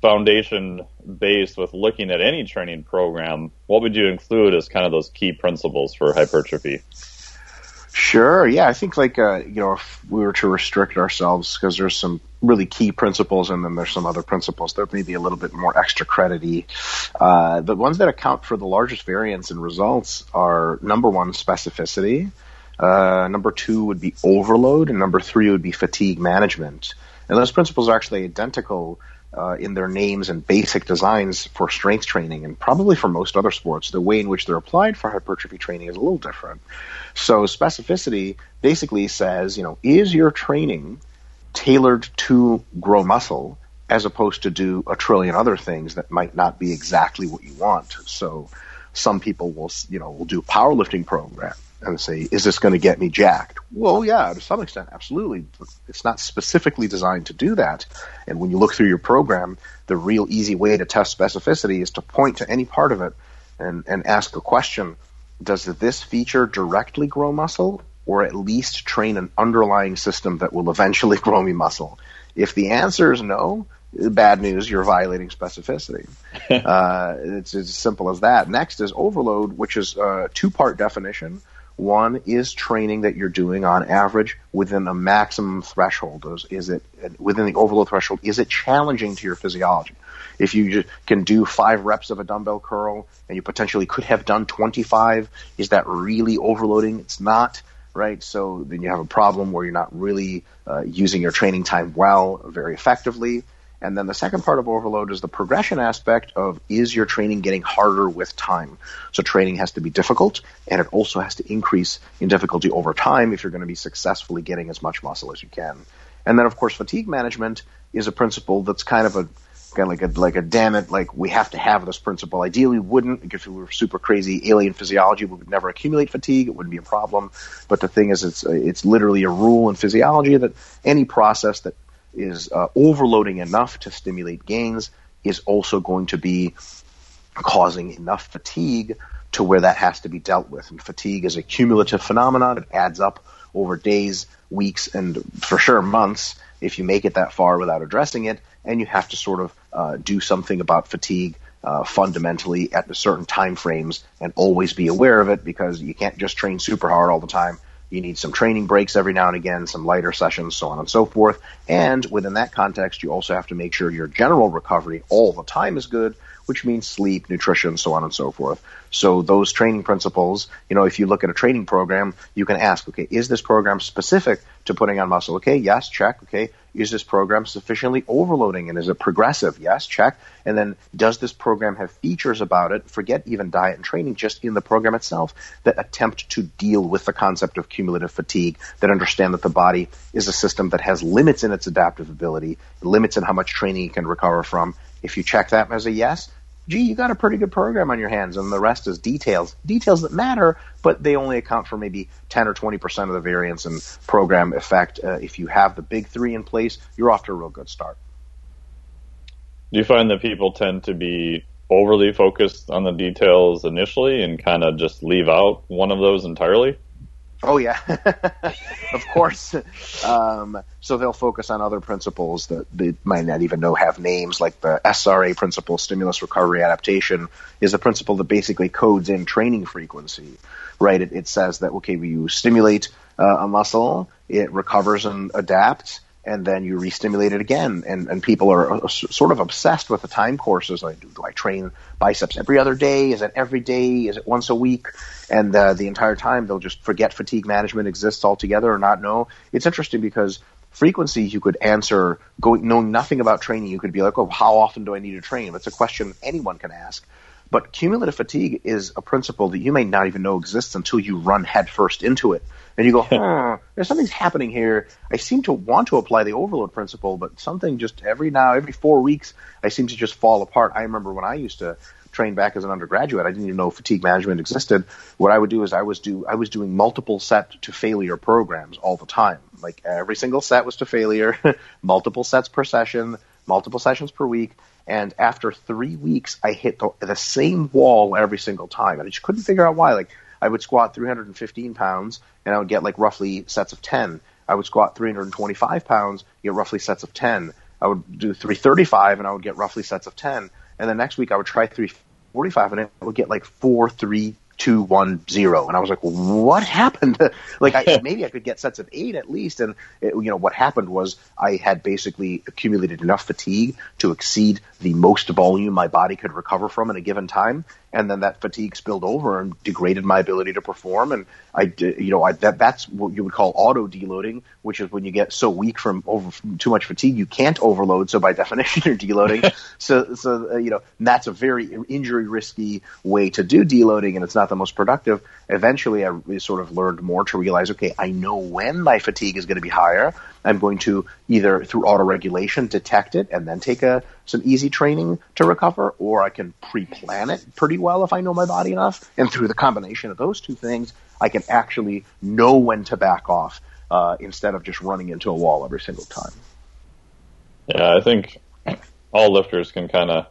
foundation based with looking at any training program, what would you include as kind of those key principles for hypertrophy? Sure. Yeah, I think like uh, you know, if we were to restrict ourselves because there's some really key principles, and then there's some other principles that may be a little bit more extra credity. Uh, the ones that account for the largest variance in results are number one, specificity. Uh, number two would be overload, and number three would be fatigue management. And those principles are actually identical uh, in their names and basic designs for strength training, and probably for most other sports. The way in which they're applied for hypertrophy training is a little different. So specificity basically says, you know, is your training tailored to grow muscle as opposed to do a trillion other things that might not be exactly what you want. So some people will, you know, will do a powerlifting program and say, is this going to get me jacked? Well, yeah, to some extent, absolutely. It's not specifically designed to do that. And when you look through your program, the real easy way to test specificity is to point to any part of it and, and ask the question, does this feature directly grow muscle or at least train an underlying system that will eventually grow me muscle? If the answer is no, bad news, you're violating specificity. uh, it's as simple as that. Next is overload, which is a two part definition. One is training that you're doing on average within a maximum threshold. Is, is it within the overload threshold? Is it challenging to your physiology? If you can do five reps of a dumbbell curl and you potentially could have done 25, is that really overloading? It's not, right? So then you have a problem where you're not really uh, using your training time well, very effectively. And then the second part of overload is the progression aspect of is your training getting harder with time? So training has to be difficult and it also has to increase in difficulty over time if you're going to be successfully getting as much muscle as you can. And then of course fatigue management is a principle that's kind of a kind of like a like a damn it like we have to have this principle. Ideally, we wouldn't if we were super crazy alien physiology, we would never accumulate fatigue. It wouldn't be a problem. But the thing is, it's it's literally a rule in physiology that any process that is uh, overloading enough to stimulate gains is also going to be causing enough fatigue to where that has to be dealt with. And fatigue is a cumulative phenomenon. It adds up over days, weeks, and for sure months if you make it that far without addressing it. And you have to sort of uh, do something about fatigue uh, fundamentally at certain time frames and always be aware of it because you can't just train super hard all the time. You need some training breaks every now and again, some lighter sessions, so on and so forth. And within that context, you also have to make sure your general recovery all the time is good, which means sleep, nutrition, so on and so forth. So those training principles, you know, if you look at a training program, you can ask, okay, is this program specific to putting on muscle? Okay, yes, check. Okay, is this program sufficiently overloading and is it progressive? Yes, check. And then does this program have features about it, forget even diet and training, just in the program itself, that attempt to deal with the concept of cumulative fatigue, that understand that the body is a system that has limits in its adaptive ability, limits in how much training it can recover from. If you check that as a yes, gee, you got a pretty good program on your hands, and the rest is details. Details that matter, but they only account for maybe 10 or 20% of the variance in program effect. Uh, if you have the big three in place, you're off to a real good start. Do you find that people tend to be overly focused on the details initially and kind of just leave out one of those entirely? Oh yeah, of course. Um, so they'll focus on other principles that they might not even know have names, like the SRA principle, stimulus recovery adaptation, is a principle that basically codes in training frequency. Right? It, it says that okay, you stimulate uh, a muscle, it recovers and adapts and then you re-stimulate it again. And, and people are uh, sort of obsessed with the time courses. Like, do, do I train biceps every other day? Is it every day? Is it once a week? And uh, the entire time they'll just forget fatigue management exists altogether or not know. It's interesting because frequency you could answer going knowing nothing about training. You could be like, oh, how often do I need to train? It's a question anyone can ask. But cumulative fatigue is a principle that you may not even know exists until you run headfirst into it and you go, huh, there's something's happening here. I seem to want to apply the overload principle, but something just every now, every four weeks, I seem to just fall apart. I remember when I used to train back as an undergraduate, I didn't even know fatigue management existed. What I would do is I was do I was doing multiple set to failure programs all the time. Like every single set was to failure, multiple sets per session, multiple sessions per week. And after three weeks, I hit the, the same wall every single time, and I just couldn't figure out why. Like I would squat 315 pounds and I would get like roughly sets of 10. I would squat 325 pounds, get roughly sets of 10. I would do 335 and I would get roughly sets of 10. And then next week I would try 345 and it would get like 4, 3, two one zero, and I was like, "What happened?" like, I, maybe I could get sets of eight at least. And it, you know, what happened was I had basically accumulated enough fatigue to exceed the most volume my body could recover from in a given time, and then that fatigue spilled over and degraded my ability to perform. And I, you know, I, that that's what you would call auto deloading, which is when you get so weak from over from too much fatigue you can't overload. So by definition, you're deloading. so, so uh, you know, that's a very injury risky way to do deloading, and it's not the most productive. Eventually, I sort of learned more to realize, okay, I know when my fatigue is going to be higher. I'm going to either through auto regulation detect it and then take a some easy training to recover, or I can pre-plan it pretty well if I know my body enough. And through the combination of those two things, I can actually know when to back off uh, instead of just running into a wall every single time. Yeah, I think all lifters can kind of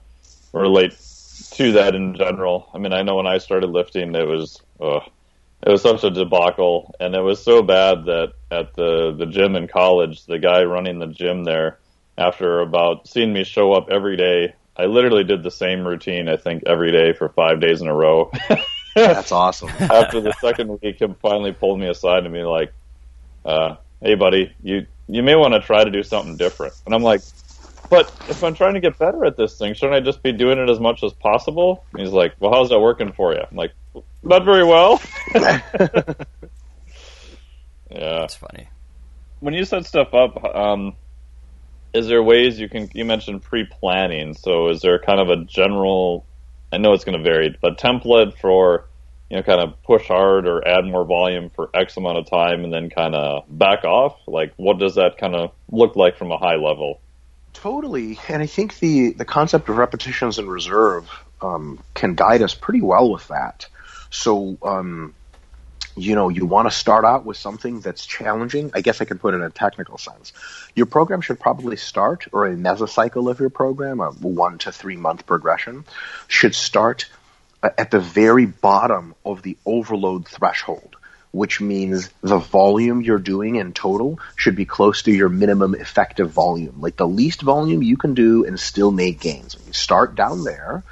relate to that in general. I mean, I know when I started lifting, it was uh, it was such a debacle, and it was so bad that at the the gym in college, the guy running the gym there, after about seeing me show up every day, I literally did the same routine. I think every day for five days in a row. That's awesome. after the second week, he finally pulled me aside and be like, uh, "Hey, buddy, you you may want to try to do something different." And I'm like, "But if I'm trying to get better at this thing, shouldn't I just be doing it as much as possible?" And he's like, "Well, how's that working for you?" I'm like, "Not very well." yeah, that's funny. When you set stuff up, um, is there ways you can? You mentioned pre-planning, so is there kind of a general? I know it's going to vary, but template for you know, kind of push hard or add more volume for X amount of time and then kind of back off? Like, what does that kind of look like from a high level? Totally, and I think the the concept of repetitions in reserve um, can guide us pretty well with that. So, um, you know, you want to start out with something that's challenging. I guess I can put it in a technical sense. Your program should probably start, or a mesocycle of your program, a one to three month progression, should start at the very bottom of the overload threshold, which means the volume you're doing in total should be close to your minimum effective volume, like the least volume you can do and still make gains. When you start down there.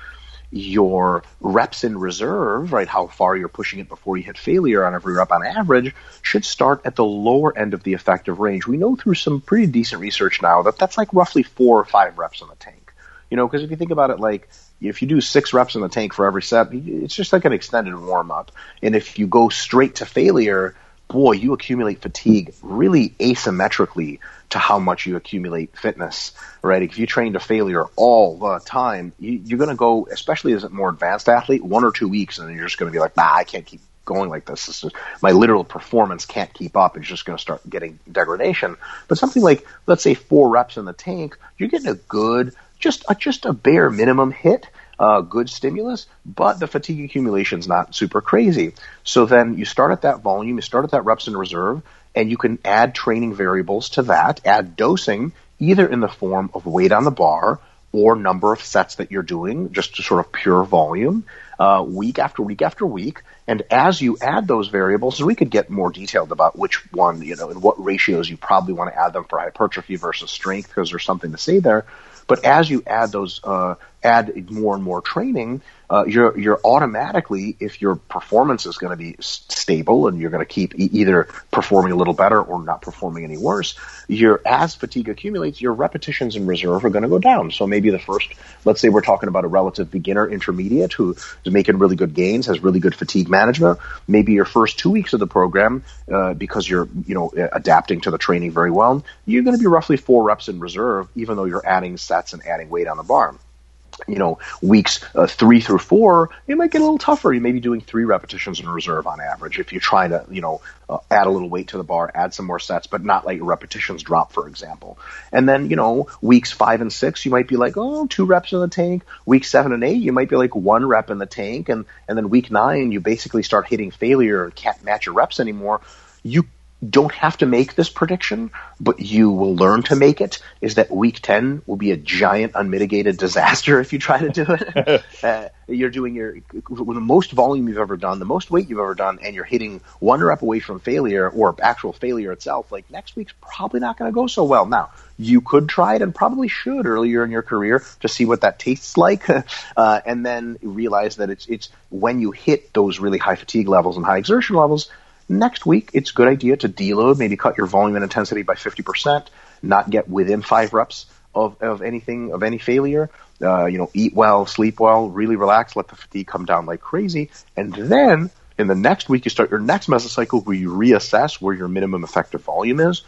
Your reps in reserve, right, how far you're pushing it before you hit failure on every rep on average, should start at the lower end of the effective range. We know through some pretty decent research now that that's like roughly four or five reps in the tank. You know, because if you think about it like if you do six reps in the tank for every set, it's just like an extended warm up. And if you go straight to failure, boy, you accumulate fatigue really asymmetrically to how much you accumulate fitness, right? If you train to failure all the time, you, are going to go, especially as a more advanced athlete, one or two weeks, and then you're just going to be like, nah, I can't keep going like this. this is, my literal performance can't keep up. It's just going to start getting degradation. But something like, let's say, four reps in the tank, you're getting a good, just a, just a bare minimum hit uh, good stimulus, but the fatigue accumulation is not super crazy. So then you start at that volume, you start at that reps in reserve, and you can add training variables to that, add dosing, either in the form of weight on the bar or number of sets that you're doing, just to sort of pure volume, uh, week after week after week. And as you add those variables, we could get more detailed about which one, you know, and what ratios you probably want to add them for hypertrophy versus strength, because there's something to say there. But as you add those, uh, add more and more training, uh, you're you're automatically, if your performance is going to be stable and you're going to keep e- either performing a little better or not performing any worse, your as fatigue accumulates, your repetitions in reserve are going to go down. So maybe the first, let's say we're talking about a relative beginner intermediate who is making really good gains, has really good fatigue management. Maybe your first two weeks of the program, uh, because you're you know adapting to the training very well, you're going to be roughly four reps in reserve, even though you're adding sets and adding weight on the bar you know, weeks uh, three through four, it might get a little tougher. You may be doing three repetitions in reserve on average if you're trying to, you know, uh, add a little weight to the bar, add some more sets, but not let your repetitions drop, for example. And then, you know, weeks five and six, you might be like, oh, two reps in the tank. Week seven and eight, you might be like one rep in the tank. And, and then week nine, you basically start hitting failure and can't match your reps anymore. You don't have to make this prediction, but you will learn to make it, is that week 10 will be a giant unmitigated disaster if you try to do it. uh, you're doing your, with the most volume you've ever done, the most weight you've ever done, and you're hitting one rep away from failure or actual failure itself, like next week's probably not going to go so well. Now, you could try it and probably should earlier in your career to see what that tastes like, uh, and then realize that it's, it's when you hit those really high fatigue levels and high exertion levels, Next week, it's a good idea to deload, maybe cut your volume and intensity by 50%, not get within five reps of, of anything, of any failure. Uh, you know, eat well, sleep well, really relax, let the fatigue come down like crazy. And then in the next week, you start your next mesocycle where you reassess where your minimum effective volume is.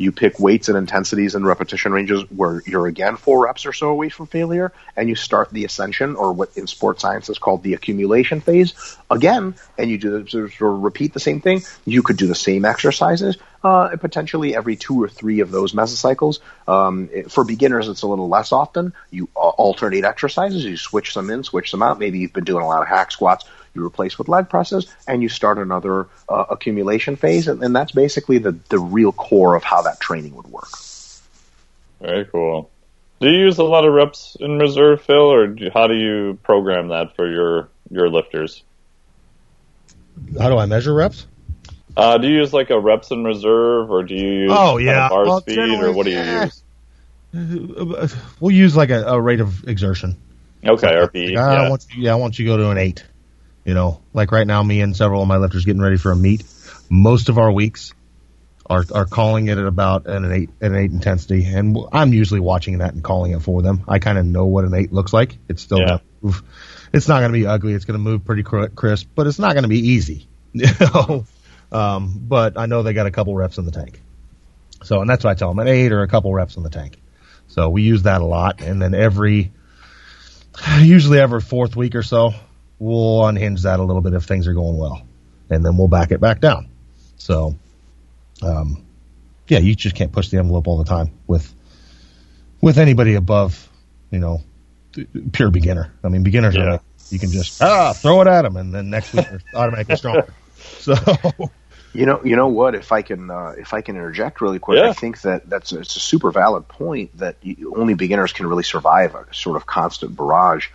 You pick weights and intensities and repetition ranges where you're again four reps or so away from failure, and you start the ascension, or what in sports science is called the accumulation phase, again, and you do sort of repeat the same thing. You could do the same exercises, uh, potentially every two or three of those mesocycles. Um, for beginners, it's a little less often. You uh, alternate exercises, you switch some in, switch some out. Maybe you've been doing a lot of hack squats you replace with leg presses, and you start another uh, accumulation phase, and, and, that's basically the, the real core of how that training would work. Very cool. Do you use a lot of reps in reserve, Phil, or do, how do you program that for your your lifters? How do I measure reps? Uh, do you use like a reps in reserve, or do you use oh yeah bar well, speed, or what do you yeah. use? We'll use like a, a rate of exertion. Okay, RPE. I yeah. want you, yeah, I want you to go to an eight. You know, like right now, me and several of my lifters getting ready for a meet. Most of our weeks are are calling it at about an eight an eight intensity, and I'm usually watching that and calling it for them. I kind of know what an eight looks like. It's still Yeah. gonna move. It's not going to be ugly. It's going to move pretty crisp, but it's not going to be easy. You know, um, but I know they got a couple reps in the tank. So, and that's what I tell them: an eight or a couple reps in the tank. So we use that a lot, and then every usually every fourth week or so, we'll unhinge that a little bit if things are going well, and then we'll back it back down. So, um, yeah, you just can't push the envelope all the time with with anybody above, you know, pure beginner. I mean, beginners are like, you can just ah throw it at them, and then next week they're automatically stronger. So, You know, you know what? If I can, uh, if I can interject really quick, Yeah. I think that that's a, it's a super valid point that you, only beginners can really survive a sort of constant barrage.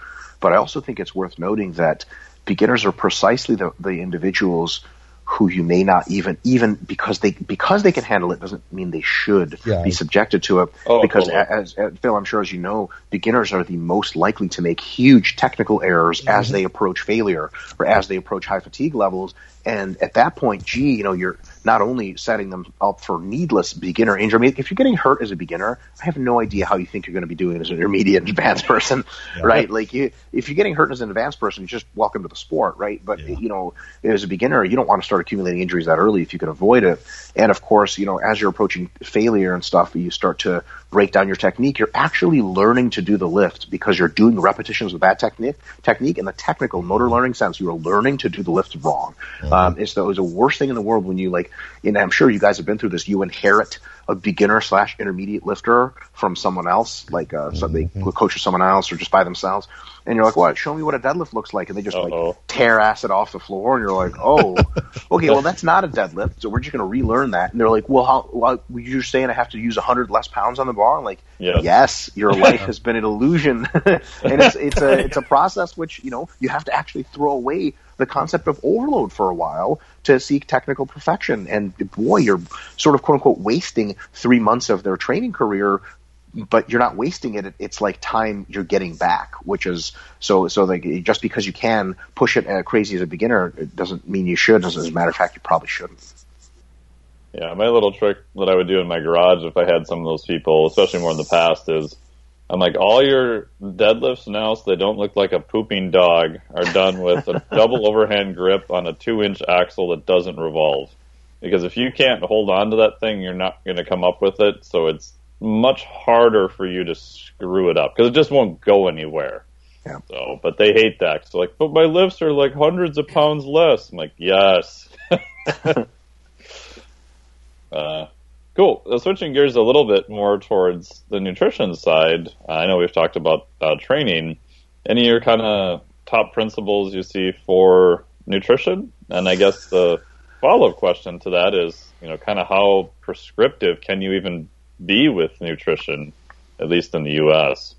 But I also think it's worth noting that beginners are precisely the, the individuals who you may not even even because they because they can handle it doesn't mean they should Yeah. be subjected to it Oh, because totally. as, as Phil I'm sure as you know beginners are the most likely to make huge technical errors as mm-hmm. they approach failure or as they approach high fatigue levels and at that point gee you know you're not only setting them up for needless beginner injury I mean, if you're getting hurt as a beginner I have no idea how you think you're going to be doing as an intermediate and advanced person right? Like you if you're getting hurt as an advanced person you're just welcome to the sport right? But you know as a beginner you don't want to start accumulating injuries that early if you can avoid it. And of course you know as you're approaching failure and stuff you start to break down your technique you're actually learning to do the lift because you're doing repetitions with that technique technique in the technical motor learning sense. You're learning to do the lift wrong. Um, it's the, it was the worst thing in the world when you like and i'm sure you guys have been through this you inherit a beginner slash intermediate lifter from someone else, like uh, so they coach with someone else or just by themselves, and you're like, "What? Show me what a deadlift looks like," and they just like tear acid off the floor, and you're like, "Oh, okay, well that's not a deadlift, so we're just going to relearn that." And they're like, "Well, how? Well, you're saying I have to use hundred less pounds on the bar?" I'm like, Yes. "Yes, your life has been an illusion, and it's it's a it's a process which you know you have to actually throw away the concept of overload for a while to seek technical perfection. And boy, you're sort of quote unquote wasting three months of their training career but you're not wasting it. It's like time you're getting back, which is so. So like just because you can push it uh, crazy as a beginner, it doesn't mean you should. As a matter of fact, you probably shouldn't. Yeah, my little trick that I would do in my garage if I had some of those people, especially more in the past, is I'm like, all your deadlifts now, so they don't look like a pooping dog, are done with a double overhand grip on a two inch axle that doesn't revolve. Because if you can't hold on to that thing, you're not going to come up with it. So it's much harder for you to screw it up because it just won't go anywhere. Yeah. So, but they hate that. So like, but my lifts are like hundreds of pounds less. I'm like, yes. uh, cool. Switching gears a little bit more towards the nutrition side. Uh, I know we've talked about uh, training. Any of your kind of top principles you see for nutrition? And I guess the follow-up question to that is, you know, kind of how prescriptive can you even be with nutrition, at least in the U.S.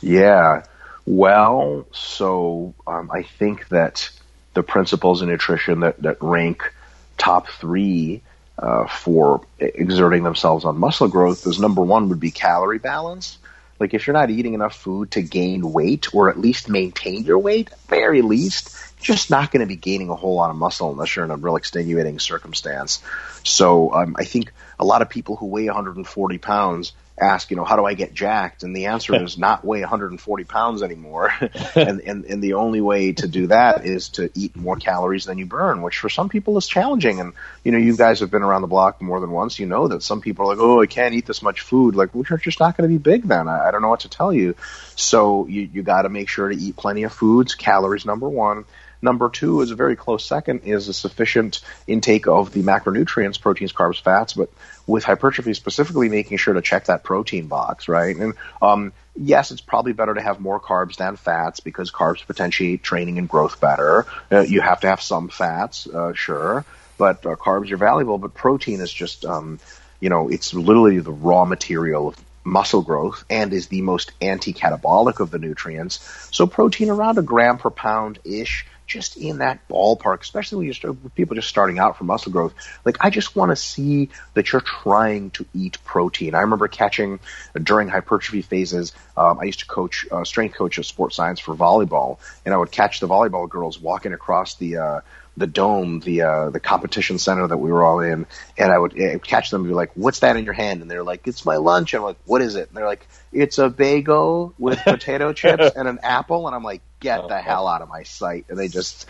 Yeah. Well, so um, I think that the principles in nutrition that, that rank top three uh, for exerting themselves on muscle growth is number one would be calorie balance. Like if you're not eating enough food to gain weight or at least maintain your weight, very least, just not going to be gaining a whole lot of muscle unless you're in a real extenuating circumstance. So um, I think a lot of people who weigh 140 pounds ask, you know, how do I get jacked? And the answer is not weigh 140 pounds anymore. and, and, and the only way to do that is to eat more calories than you burn, which for some people is challenging. And, you know, you guys have been around the block more than once. You know that some people are like, oh, I can't eat this much food. Like, well, you're just not going to be big then. I, I don't know what to tell you. So you, you got to make sure to eat plenty of foods. Calories, number one. Number two is a very close second is a sufficient intake of the macronutrients, proteins, carbs, fats, but with hypertrophy specifically making sure to check that protein box, right? And um, yes, it's probably better to have more carbs than fats because carbs potentiate training and growth better. Uh, you have to have some fats, uh, sure, but uh, carbs are valuable, but protein is just, um, you know, it's literally the raw material of muscle growth and is the most anti-catabolic of the nutrients. So protein around a gram per pound ish just in that ballpark, especially when you start with people just starting out for muscle growth. Like, I just want to see that you're trying to eat protein. I remember catching during hypertrophy phases. Um, I used to coach, uh, strength coach at sports science for volleyball, and I would catch the volleyball girls walking across the, uh, the dome, the uh, the competition center that we were all in, and I would uh, catch them and be like, "What's that in your hand?" And they're like, "It's my lunch." And I'm like, "What is it?" And they're like, "It's a bagel with potato chips and an apple." And I'm like, "Get the hell out of my sight!" And they just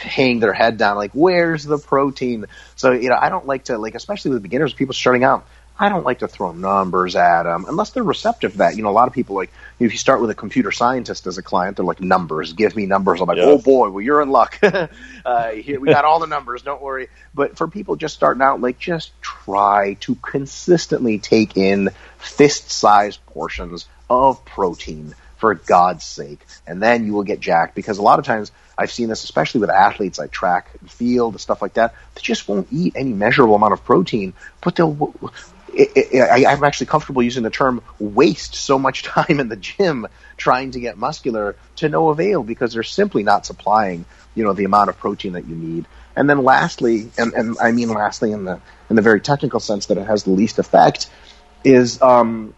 hang their head down, like, "Where's the protein?" So you know, I don't like to like, especially with beginners, people starting out. I don't like to throw numbers at them unless they're receptive to that. You know, a lot of people like if you start with a computer scientist as a client, they're like numbers. Give me numbers. I'm like, Yes. oh boy, well you're in luck. uh, here we got all the numbers. Don't worry. But for people just starting out, like just try to consistently take in fist-sized portions of protein for God's sake, and then you will get jacked. Because a lot of times I've seen this, especially with athletes like track and field and stuff like that. They just won't eat any measurable amount of protein, but they'll. It, it, I, I'm actually comfortable using the term waste so much time in the gym trying to get muscular to no avail because they're simply not supplying, you know, the amount of protein that you need. And then lastly, and, and I mean lastly in the in the very technical sense that it has the least effect, is um,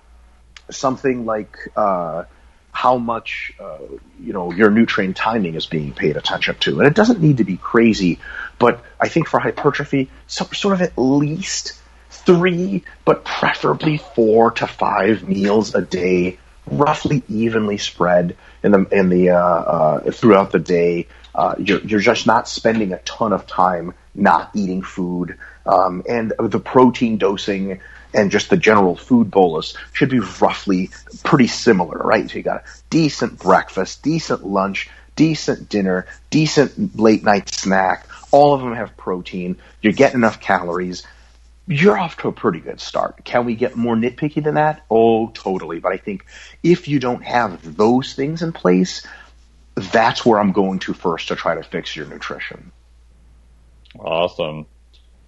something like uh, how much uh, you know your nutrient timing is being paid attention to, and it doesn't need to be crazy, but I think for hypertrophy, so, sort of at least three, but preferably four to five meals a day, roughly evenly spread in the in the uh, uh, throughout the day. Uh, you're, you're just not spending a ton of time not eating food, um, and the protein dosing and just the general food bolus should be roughly pretty similar, right? So you got a decent breakfast, decent lunch, decent dinner, decent late night snack. All of them have protein. You're getting enough calories you're off to a pretty good start. Can we get more nitpicky than that? Oh, totally. But I think if you don't have those things in place, that's where I'm going to first to try to fix your nutrition. Awesome.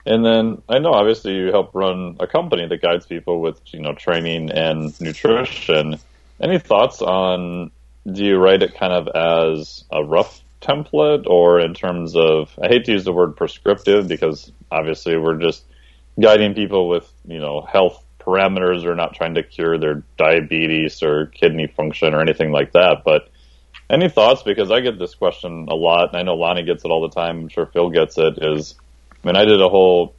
And then I know obviously you help run a company that guides people with, you know, training and nutrition. Any thoughts on do you write it kind of as a rough template or in terms of I hate to use the word prescriptive because obviously we're just guiding people with, you know, health parameters or not trying to cure their diabetes or kidney function or anything like that, but any thoughts? Because I get this question a lot, and I know Lonnie gets it all the time. I'm sure Phil gets it. Is I mean, I did a whole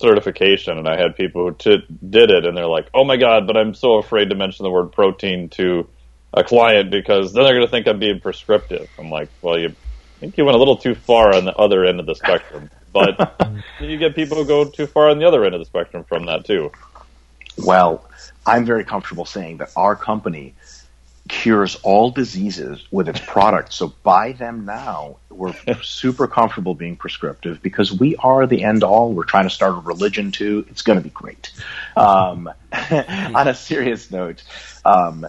certification, and I had people who t- did it, and they're like, "Oh my god!" But I'm so afraid to mention the word protein to a client because then they're going to think I'm being prescriptive. I'm like, well, you I think you went a little too far on the other end of the spectrum, but you get people who go too far on the other end of the spectrum from that too. Well, I'm very comfortable saying that our company cures all diseases with its products. So buy them now. We're super comfortable being prescriptive because we are the end all. We're trying to start a religion too. It's going to be great. Um, on a serious note, um,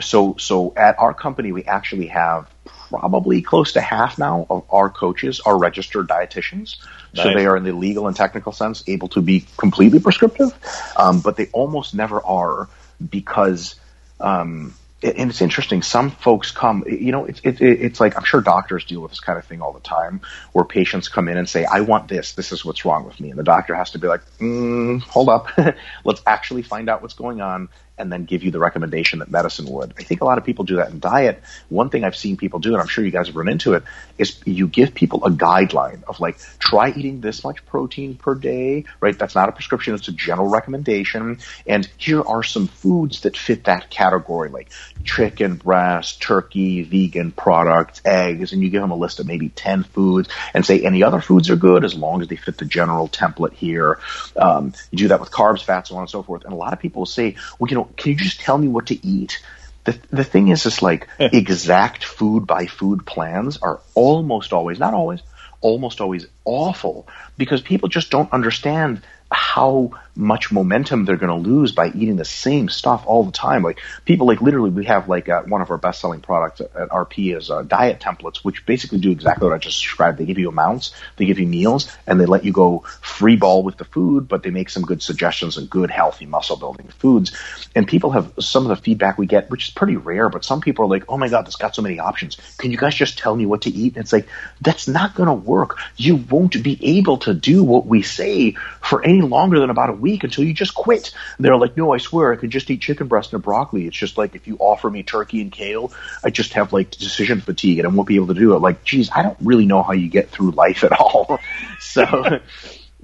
so so at our company we actually have probably close to half now of our coaches are registered dietitians. Nice. So they are in the legal and technical sense able to be completely prescriptive, um, but they almost never are because um, and it's interesting. Some folks come, you know, it's it, it's like I'm sure doctors deal with this kind of thing all the time, where patients come in and say, "I want this. This is what's wrong with me," and the doctor has to be like, mm, "Hold up, let's actually find out what's going on." And then give you the recommendation that medicine would. I think a lot of people do that in diet. One thing I've seen people do, and I'm sure you guys have run into it, is you give people a guideline of like, try eating this much protein per day, right? That's not a prescription, it's a general recommendation. And here are some foods that fit that category, like chicken breast, turkey, vegan products, eggs, and you give them a list of maybe 10 foods and say any other foods are good as long as they fit the general template here. Um, you do that with carbs, fats, so on and so forth. And a lot of people will say, well, you know, can you just tell me what to eat? The, the thing is, is like exact food by food plans are almost always, not always, almost always awful because people just don't understand how much momentum they're going to lose by eating the same stuff all the time. Like people, like literally, we have like uh, one of our best selling products at, RP is uh, diet templates, which basically do exactly what I just described. They give you amounts, they give you meals, and they let you go free ball with the food, but they make some good suggestions and good healthy muscle building foods. And people have some of the feedback we get, which is pretty rare, but some people are like, "Oh my god, this got so many options. Can you guys just tell me what to eat?" And it's like that's not going to work. You won't be able to do what we say for any longer than about a week until you just quit. And they're like, no, I swear I could just eat chicken breast and broccoli. It's just like if you offer me turkey and kale, I just have like decision fatigue and I won't be able to do it. Like, geez, I don't really know how you get through life at all. so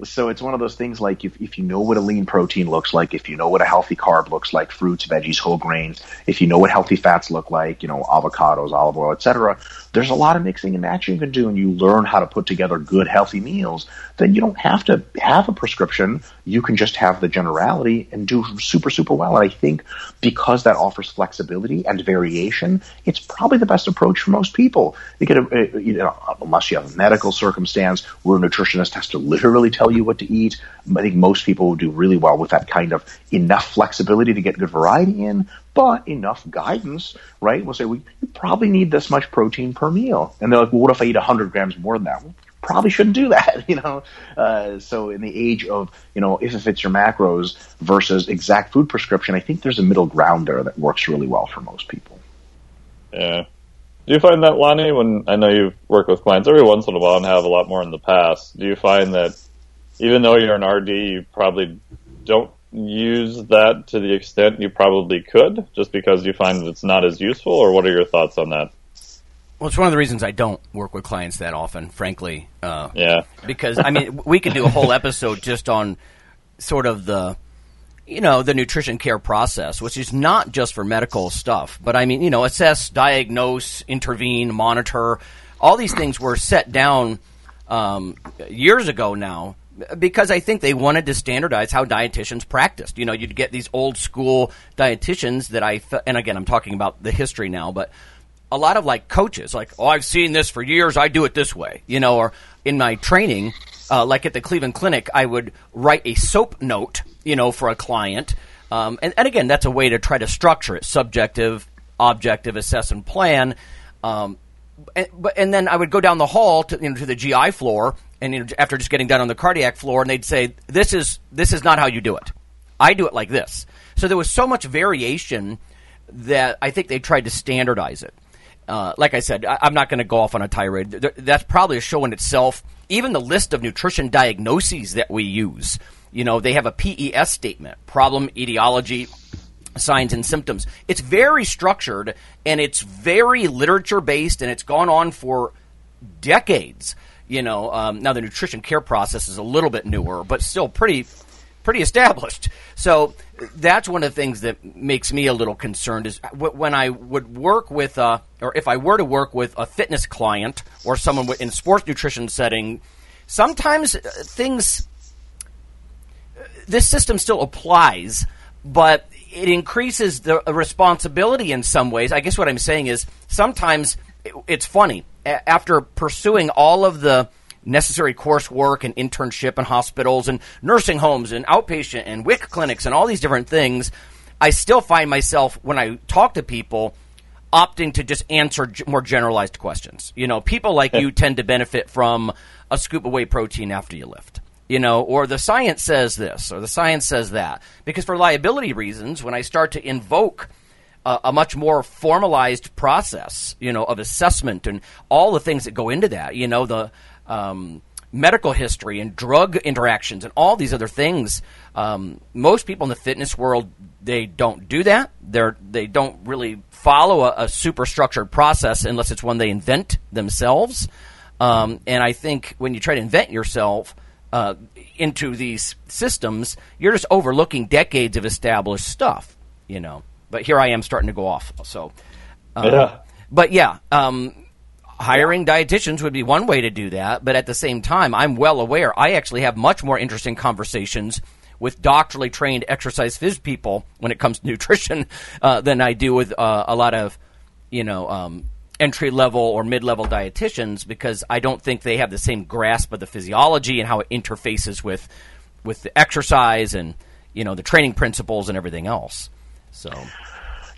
so it's one of those things like if, if you know what a lean protein looks like, if you know what a healthy carb looks like, fruits, veggies, whole grains, if you know what healthy fats look like, you know, avocados, olive oil, etc., there's a lot of mixing and matching you can do and you learn how to put together good healthy meals, then you don't have to have a prescription. You can just have the generality and do super, super well. And I think because that offers flexibility and variation, it's probably the best approach for most people. You get a, you know, unless you have a medical circumstance where a nutritionist has to literally tell you what to eat. I think most people will do really well with that kind of enough flexibility to get good variety in, but enough guidance, right? We'll say, we well, probably need this much protein per meal. And they're like, well, what if I eat 100 grams more than that? Well, probably shouldn't do that, you know. Uh, so in the age of you know if it fits your macros versus exact food prescription, I think there's a middle ground there that works really well for most people. Yeah. Do you find that Lonnie, when I know you've worked with clients every once in a while and have a lot more in the past, do you find that even though you're an RD, you probably don't use that to the extent you probably could, just because you find it's not as useful. Or what are your thoughts on that? Well, it's one of the reasons I don't work with clients that often, frankly. Uh, yeah. Because I mean, we could do a whole episode just on sort of the you know, the nutrition care process, which is not just for medical stuff, but I mean, you know, assess, diagnose, intervene, monitor. All these things were set down um, years ago now because I think they wanted to standardize how dietitians practiced. You know, you'd get these old school dietitians that I, and again, I'm talking about the history now, but a lot of like coaches, like, oh, I've seen this for years, I do it this way, you know, or in my training, uh, like at the Cleveland Clinic, I would write a soap note, you know, for a client. Um, and, and again, that's a way to try to structure it subjective, objective, assess, and plan. Um, and, but, and then I would go down the hall to, you know, to the GI floor, and you know, after just getting done on the cardiac floor, and they'd say, "This is this is not how you do it. I do it like this." So there was so much variation that I think they tried to standardize it. Uh, like I said, I, am not going to go off on a tirade. That's probably a show in itself. Even the list of nutrition diagnoses that we use, you know, they have a PES statement: problem, etiology, signs and symptoms. It's very structured and it's very literature based, and it's gone on for decades. You know, um, now the nutrition care process is a little bit newer, but still pretty pretty established. So that's one of the things that makes me a little concerned is when I would work with, uh, or if I were to work with a fitness client or someone in sports nutrition setting, sometimes uh, things, this system still applies, but it increases the responsibility in some ways. I guess what I'm saying is sometimes it's funny after pursuing all of the necessary coursework and internship in hospitals and nursing homes and outpatient and WIC clinics and all these different things, I still find myself when I talk to people opting to just answer more generalized questions. You know, people like you tend to benefit from a scoop of whey protein after you lift. You know, or the science says this, or the science says that. Because for liability reasons, when I start to invoke a, a much more formalized process, you know, of assessment and all the things that go into that, you know, the um, medical history and drug interactions and all these other things. Um, most people in the fitness world they don't do that. They're they don't really follow a, a super structured process unless it's one they invent themselves. Um, and I think when you try to invent yourself uh, into these systems, you're just overlooking decades of established stuff. You know. But here I am starting to go off. So. Uh, yeah. But yeah, um, hiring dietitians would be one way to do that, but at the same time, I'm well aware I actually have much more interesting conversations with doctorally trained exercise phys people when it comes to nutrition uh, than I do with uh, a lot of, you know, um, entry level or mid level dietitians because I don't think they have the same grasp of the physiology and how it interfaces with with the exercise and you know the training principles and everything else. So,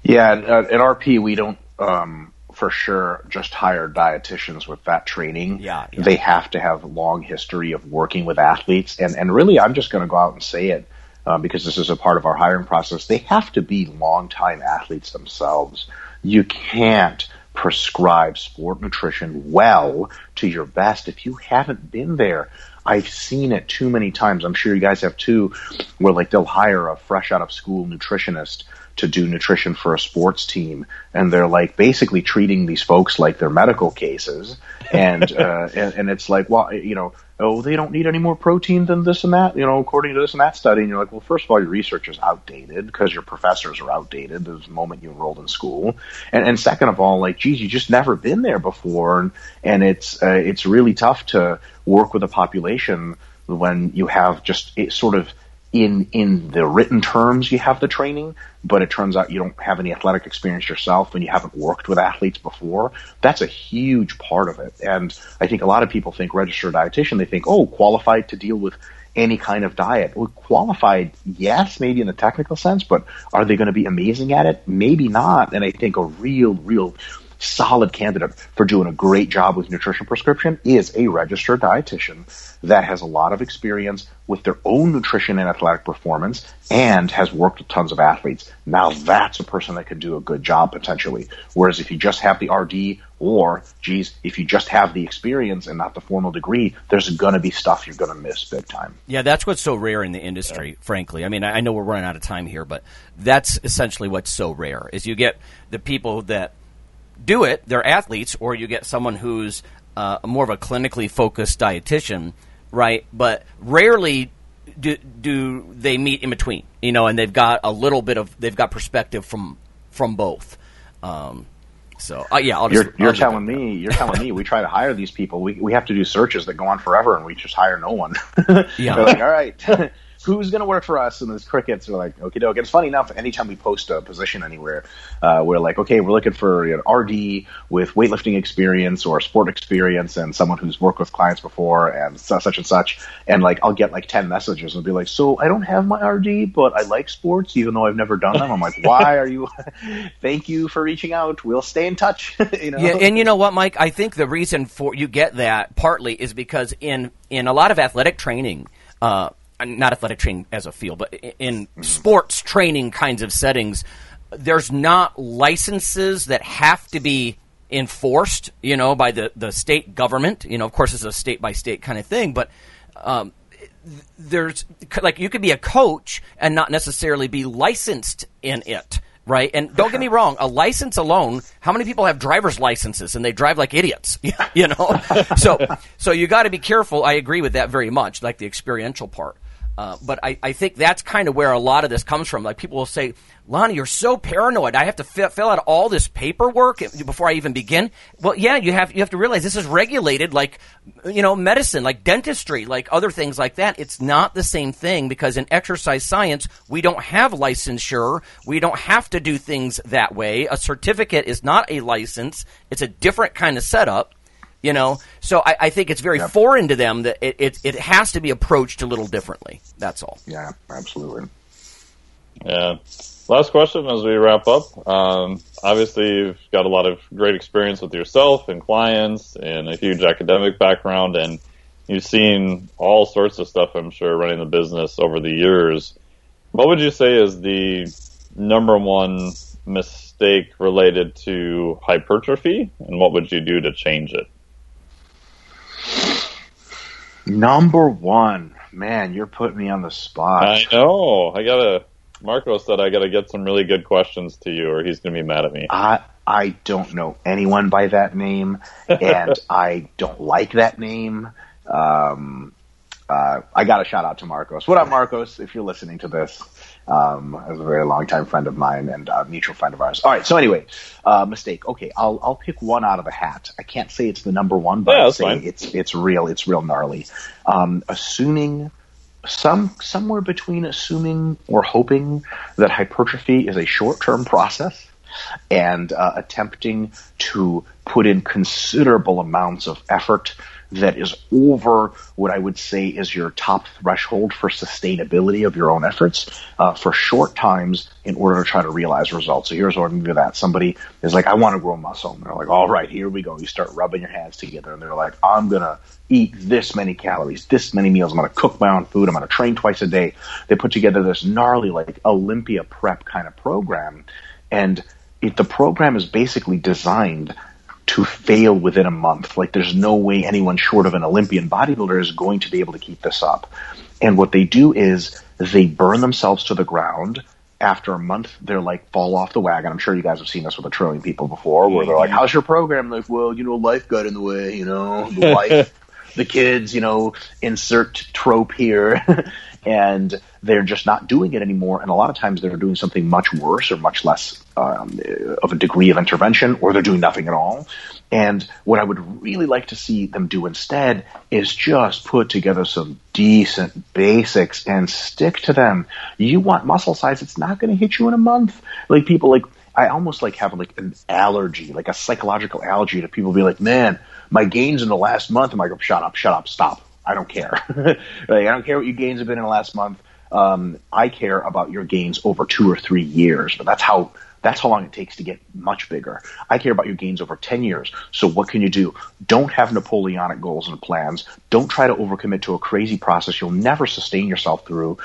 yeah, at, at RP we don't. Um, for sure just hire dietitians with that training. Yeah, yeah. They have to have a long history of working with athletes. And, and really, I'm just going to go out and say it uh, because this is a part of our hiring process. They have to be long-time athletes themselves. You can't prescribe sport nutrition well to your best if you haven't been there. I've seen it too many times. I'm sure you guys have too, where like they'll hire a fresh out of school nutritionist to do nutrition for a sports team, and they're like basically treating these folks like they're medical cases, and uh, and, and it's like, well, you know, oh, they don't need any more protein than this and that, you know, according to this and that study, and you're like, well, first of all, your research is outdated because your professors are outdated the moment you enrolled in school, and and second of all, like, geez, you just never been there before, and and it's uh, it's really tough to work with a population when you have just a, sort of in in the written terms you have the training, but it turns out you don't have any athletic experience yourself and you haven't worked with athletes before. That's a huge part of it. And I think a lot of people think registered dietitian, they think, oh, qualified to deal with any kind of diet. Well, qualified, yes, maybe in the technical sense, but are they going to be amazing at it? Maybe not. And I think a real, real solid candidate for doing a great job with nutrition prescription is a registered dietitian that has a lot of experience with their own nutrition and athletic performance and has worked with tons of athletes. Now that's a person that could do a good job potentially. Whereas if you just have the RD or, geez, if you just have the experience and not the formal degree, there's going to be stuff you're going to miss big time. Yeah, that's what's so rare in the industry, yeah. frankly. I mean, I know we're running out of time here, but that's essentially what's so rare is you get the people that do it, they're athletes, or you get someone who's uh, more of a clinically focused dietitian, right? But rarely do, do they meet in between, you know, and they've got a little bit of they've got perspective from from both. Um, so uh, yeah, I'll just, you're, you're telling me you're telling me we try to hire these people. We we have to do searches that go on forever, and we just hire no one. yeah, like all right. who's going to work for us? And those crickets are like, okay, doke. It's funny enough, anytime we post a position anywhere, uh, we're like, okay, we're looking for an RD with weightlifting experience or sport experience and someone who's worked with clients before and such and such. And like, I'll get like 10 messages and be like, so I don't have my RD, but I like sports even though I've never done them. I'm like, why are you, thank you for reaching out. We'll stay in touch. you know? Yeah, and you know what, Mike? I think the reason for you get that partly is because in in a lot of athletic training, uh, not athletic training as a field, but in sports training kinds of settings, there's not licenses that have to be enforced, you know, by the, the state government. You know, of course, it's a state by state kind of thing, but um, there's like you could be a coach and not necessarily be licensed in it right? And don't get me wrong, a license alone, how many people have driver's licenses and they drive like idiots, you know? so, so you got to be careful. I agree with that very much, like the experiential part. Uh, but I, I think that's kind of where a lot of this comes from. Like people will say, Lonnie, you're so paranoid. I have to fi- fill out all this paperwork before I even begin. Well, yeah, you have you have to realize this is regulated, like you know, medicine, like dentistry, like other things like that. It's not the same thing because in exercise science, we don't have licensure. We don't have to do things that way. A certificate is not a license. It's a different kind of setup. You know, so I, I think it's very yep. foreign to them that it, it it has to be approached a little differently. That's all. Yeah, absolutely. Yeah. Last question as we wrap up. Um, obviously, you've got a lot of great experience with yourself and clients, and a huge academic background, and you've seen all sorts of stuff. I'm sure running the business over the years. What would you say is the number one mistake related to hypertrophy, and what would you do to change it? Number one, man, you're putting me on the spot. I know. I gotta. Marco said I gotta get some really good questions to you, or he's gonna be mad at me. I I don't know anyone by that name, and I don't like that name. Um, uh, I got a shout out to Marcos. What up, Marcos? If you're listening to this, um, as a very long time friend of mine and a mutual friend of ours. All right. So anyway, uh, mistake. Okay, I'll I'll pick one out of the hat. I can't say it's the number one, but yeah, I'll say fine. it's it's real. It's real gnarly. Um, assuming some somewhere between assuming or hoping that hypertrophy is a short term process and uh, attempting to put in considerable amounts of effort that is over what I would say is your top threshold for sustainability of your own efforts uh, for short times in order to try to realize results. So here's what going to do that. Somebody is like, I want to grow muscle. And they're like, all right, here we go. You start rubbing your hands together and they're like, I'm going to eat this many calories, this many meals. I'm going to cook my own food. I'm going to train twice a day. They put together this gnarly, like Olympia prep kind of program. And it, the program is basically designed to fail within a month. Like there's no way anyone short of an Olympian bodybuilder is going to be able to keep this up. And what they do is they burn themselves to the ground. After a month, they're like fall off the wagon. I'm sure you guys have seen this with a trillion people before, where they're like, mm-hmm. "How's your program?" Like, well, you know, life got in the way. You know, the wife, the kids. You know, insert trope here. and they're just not doing it anymore. And a lot of times they're doing something much worse or much less um, of a degree of intervention, or they're doing nothing at all. And what I would really like to see them do instead is just put together some decent basics and stick to them. You want muscle size, it's not going to hit you in a month. Like people like, I almost like have like an allergy, like a psychological allergy to people being like, man, my gains in the last month. I'm like, shut up, shut up, stop. I don't care. like, I don't care what your gains have been in the last month. Um, I care about your gains over two or three years, but that's how that's how long it takes to get much bigger. I care about your gains over 10 years. So what can you do? Don't have Napoleonic goals and plans. Don't try to overcommit to a crazy process you'll never sustain yourself through.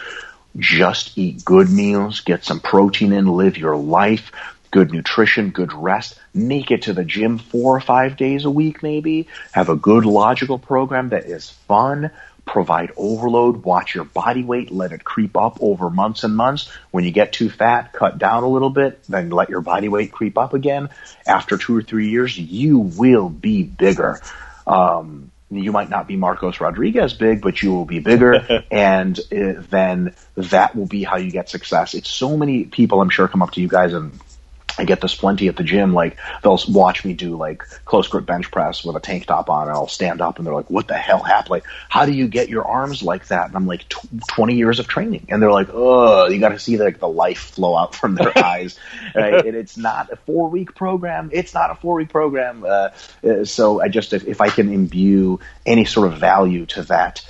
Just eat good meals, get some protein in, live your life, good nutrition, good rest, make it to the gym four or five days a week maybe, have a good logical program that is fun, provide overload, watch your body weight, let it creep up over months and months. When you get too fat, cut down a little bit, then let your body weight creep up again. After two or three years, you will be bigger. Um, you might not be Marcos Rodriguez big, but you will be bigger, and uh, then that will be how you get success. It's so many people, I'm sure, come up to you guys and I get this plenty at the gym. Like they'll watch me do like close grip bench press with a tank top on, and I'll stand up, and they're like, "What the hell happened? Like, how do you get your arms like that?" And I'm like, "20 years of training," and they're like, "Oh, you got to see like the life flow out from their eyes." Right? And it's not a four week program. It's not a four week program. Uh, uh, so I just if, if I can imbue any sort of value to that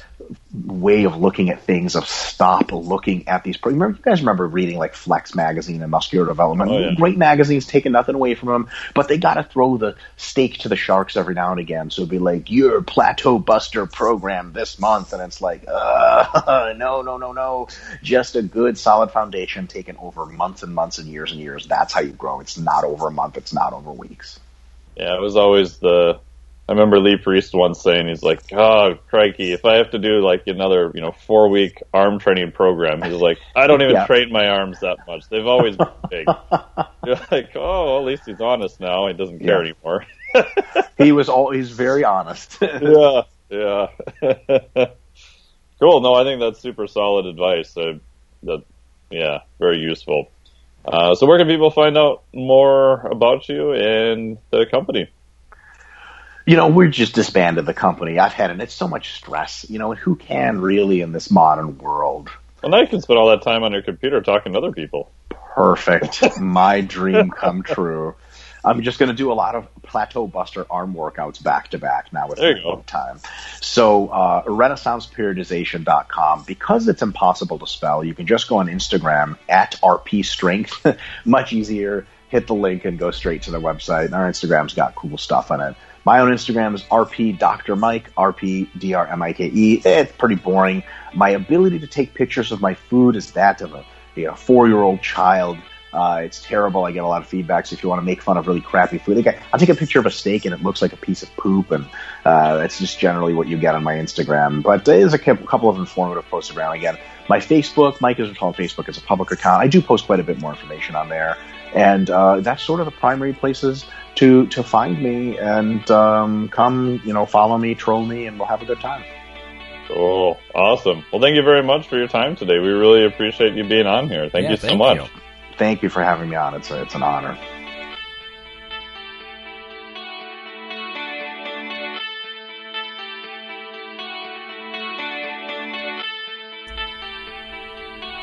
way of looking at things of stop looking at these. Remember, you guys remember reading like Flex magazine and Muscular Development. Oh, yeah. Great magazines, taking nothing away from them, but they got to throw the stake to the sharks every now and again. So it'd be like your plateau buster program this month, and it's like, uh, no, no, no, no, just a good solid foundation taken over months and months and years and years. That's how you grow. It's not over a month. It's not over weeks. Yeah, it was always the. I remember Lee Priest once saying, he's like, oh, crikey, if I have to do like another, you know, four week arm training program, he's like, I don't even Yeah. train my arms that much. They've always been big. You're like, oh, at least he's honest now. He doesn't care Yeah. anymore. he was all he's very honest. yeah, yeah. cool. No, I think that's super solid advice. Uh, that, yeah, very useful. Uh, so where can people find out more about you and the company? You know, we're just disbanded the company. I've had, and it's so much stress, you know, and who can really in this modern world? Well, now you can spend all that time on your computer talking to other people. Perfect. My dream come true. I'm just going to do a lot of plateau buster arm workouts back to back now with There you my time. So, uh, renaissanceperiodization.com, because it's impossible to spell, you can just go on Instagram at RP Strength. Much easier. Hit the link and go straight to the website. And Our Instagram's got cool stuff on it. My own Instagram is RP Dr. Mike, RP D R M I K E. It's pretty boring. My ability to take pictures of my food is that of a you know, four year old child. Uh, it's terrible. I get a lot of feedback. So if you want to make fun of really crappy food, like I, take a picture of a steak and it looks like a piece of poop, and uh, that's just generally what you get on my Instagram. But there's a couple of informative posts around. Again, my Facebook, Mike is on Facebook, is a public account. I do post quite a bit more information on there, and uh, that's sort of the primary places to to find me and um, come, you know, follow me, troll me, and we'll have a good time. Cool. Awesome. Well, thank you very much for your time today. We really appreciate you being on here. Thank Yeah, you so thank much. you. Thank you for having me on. It's a, it's an honor.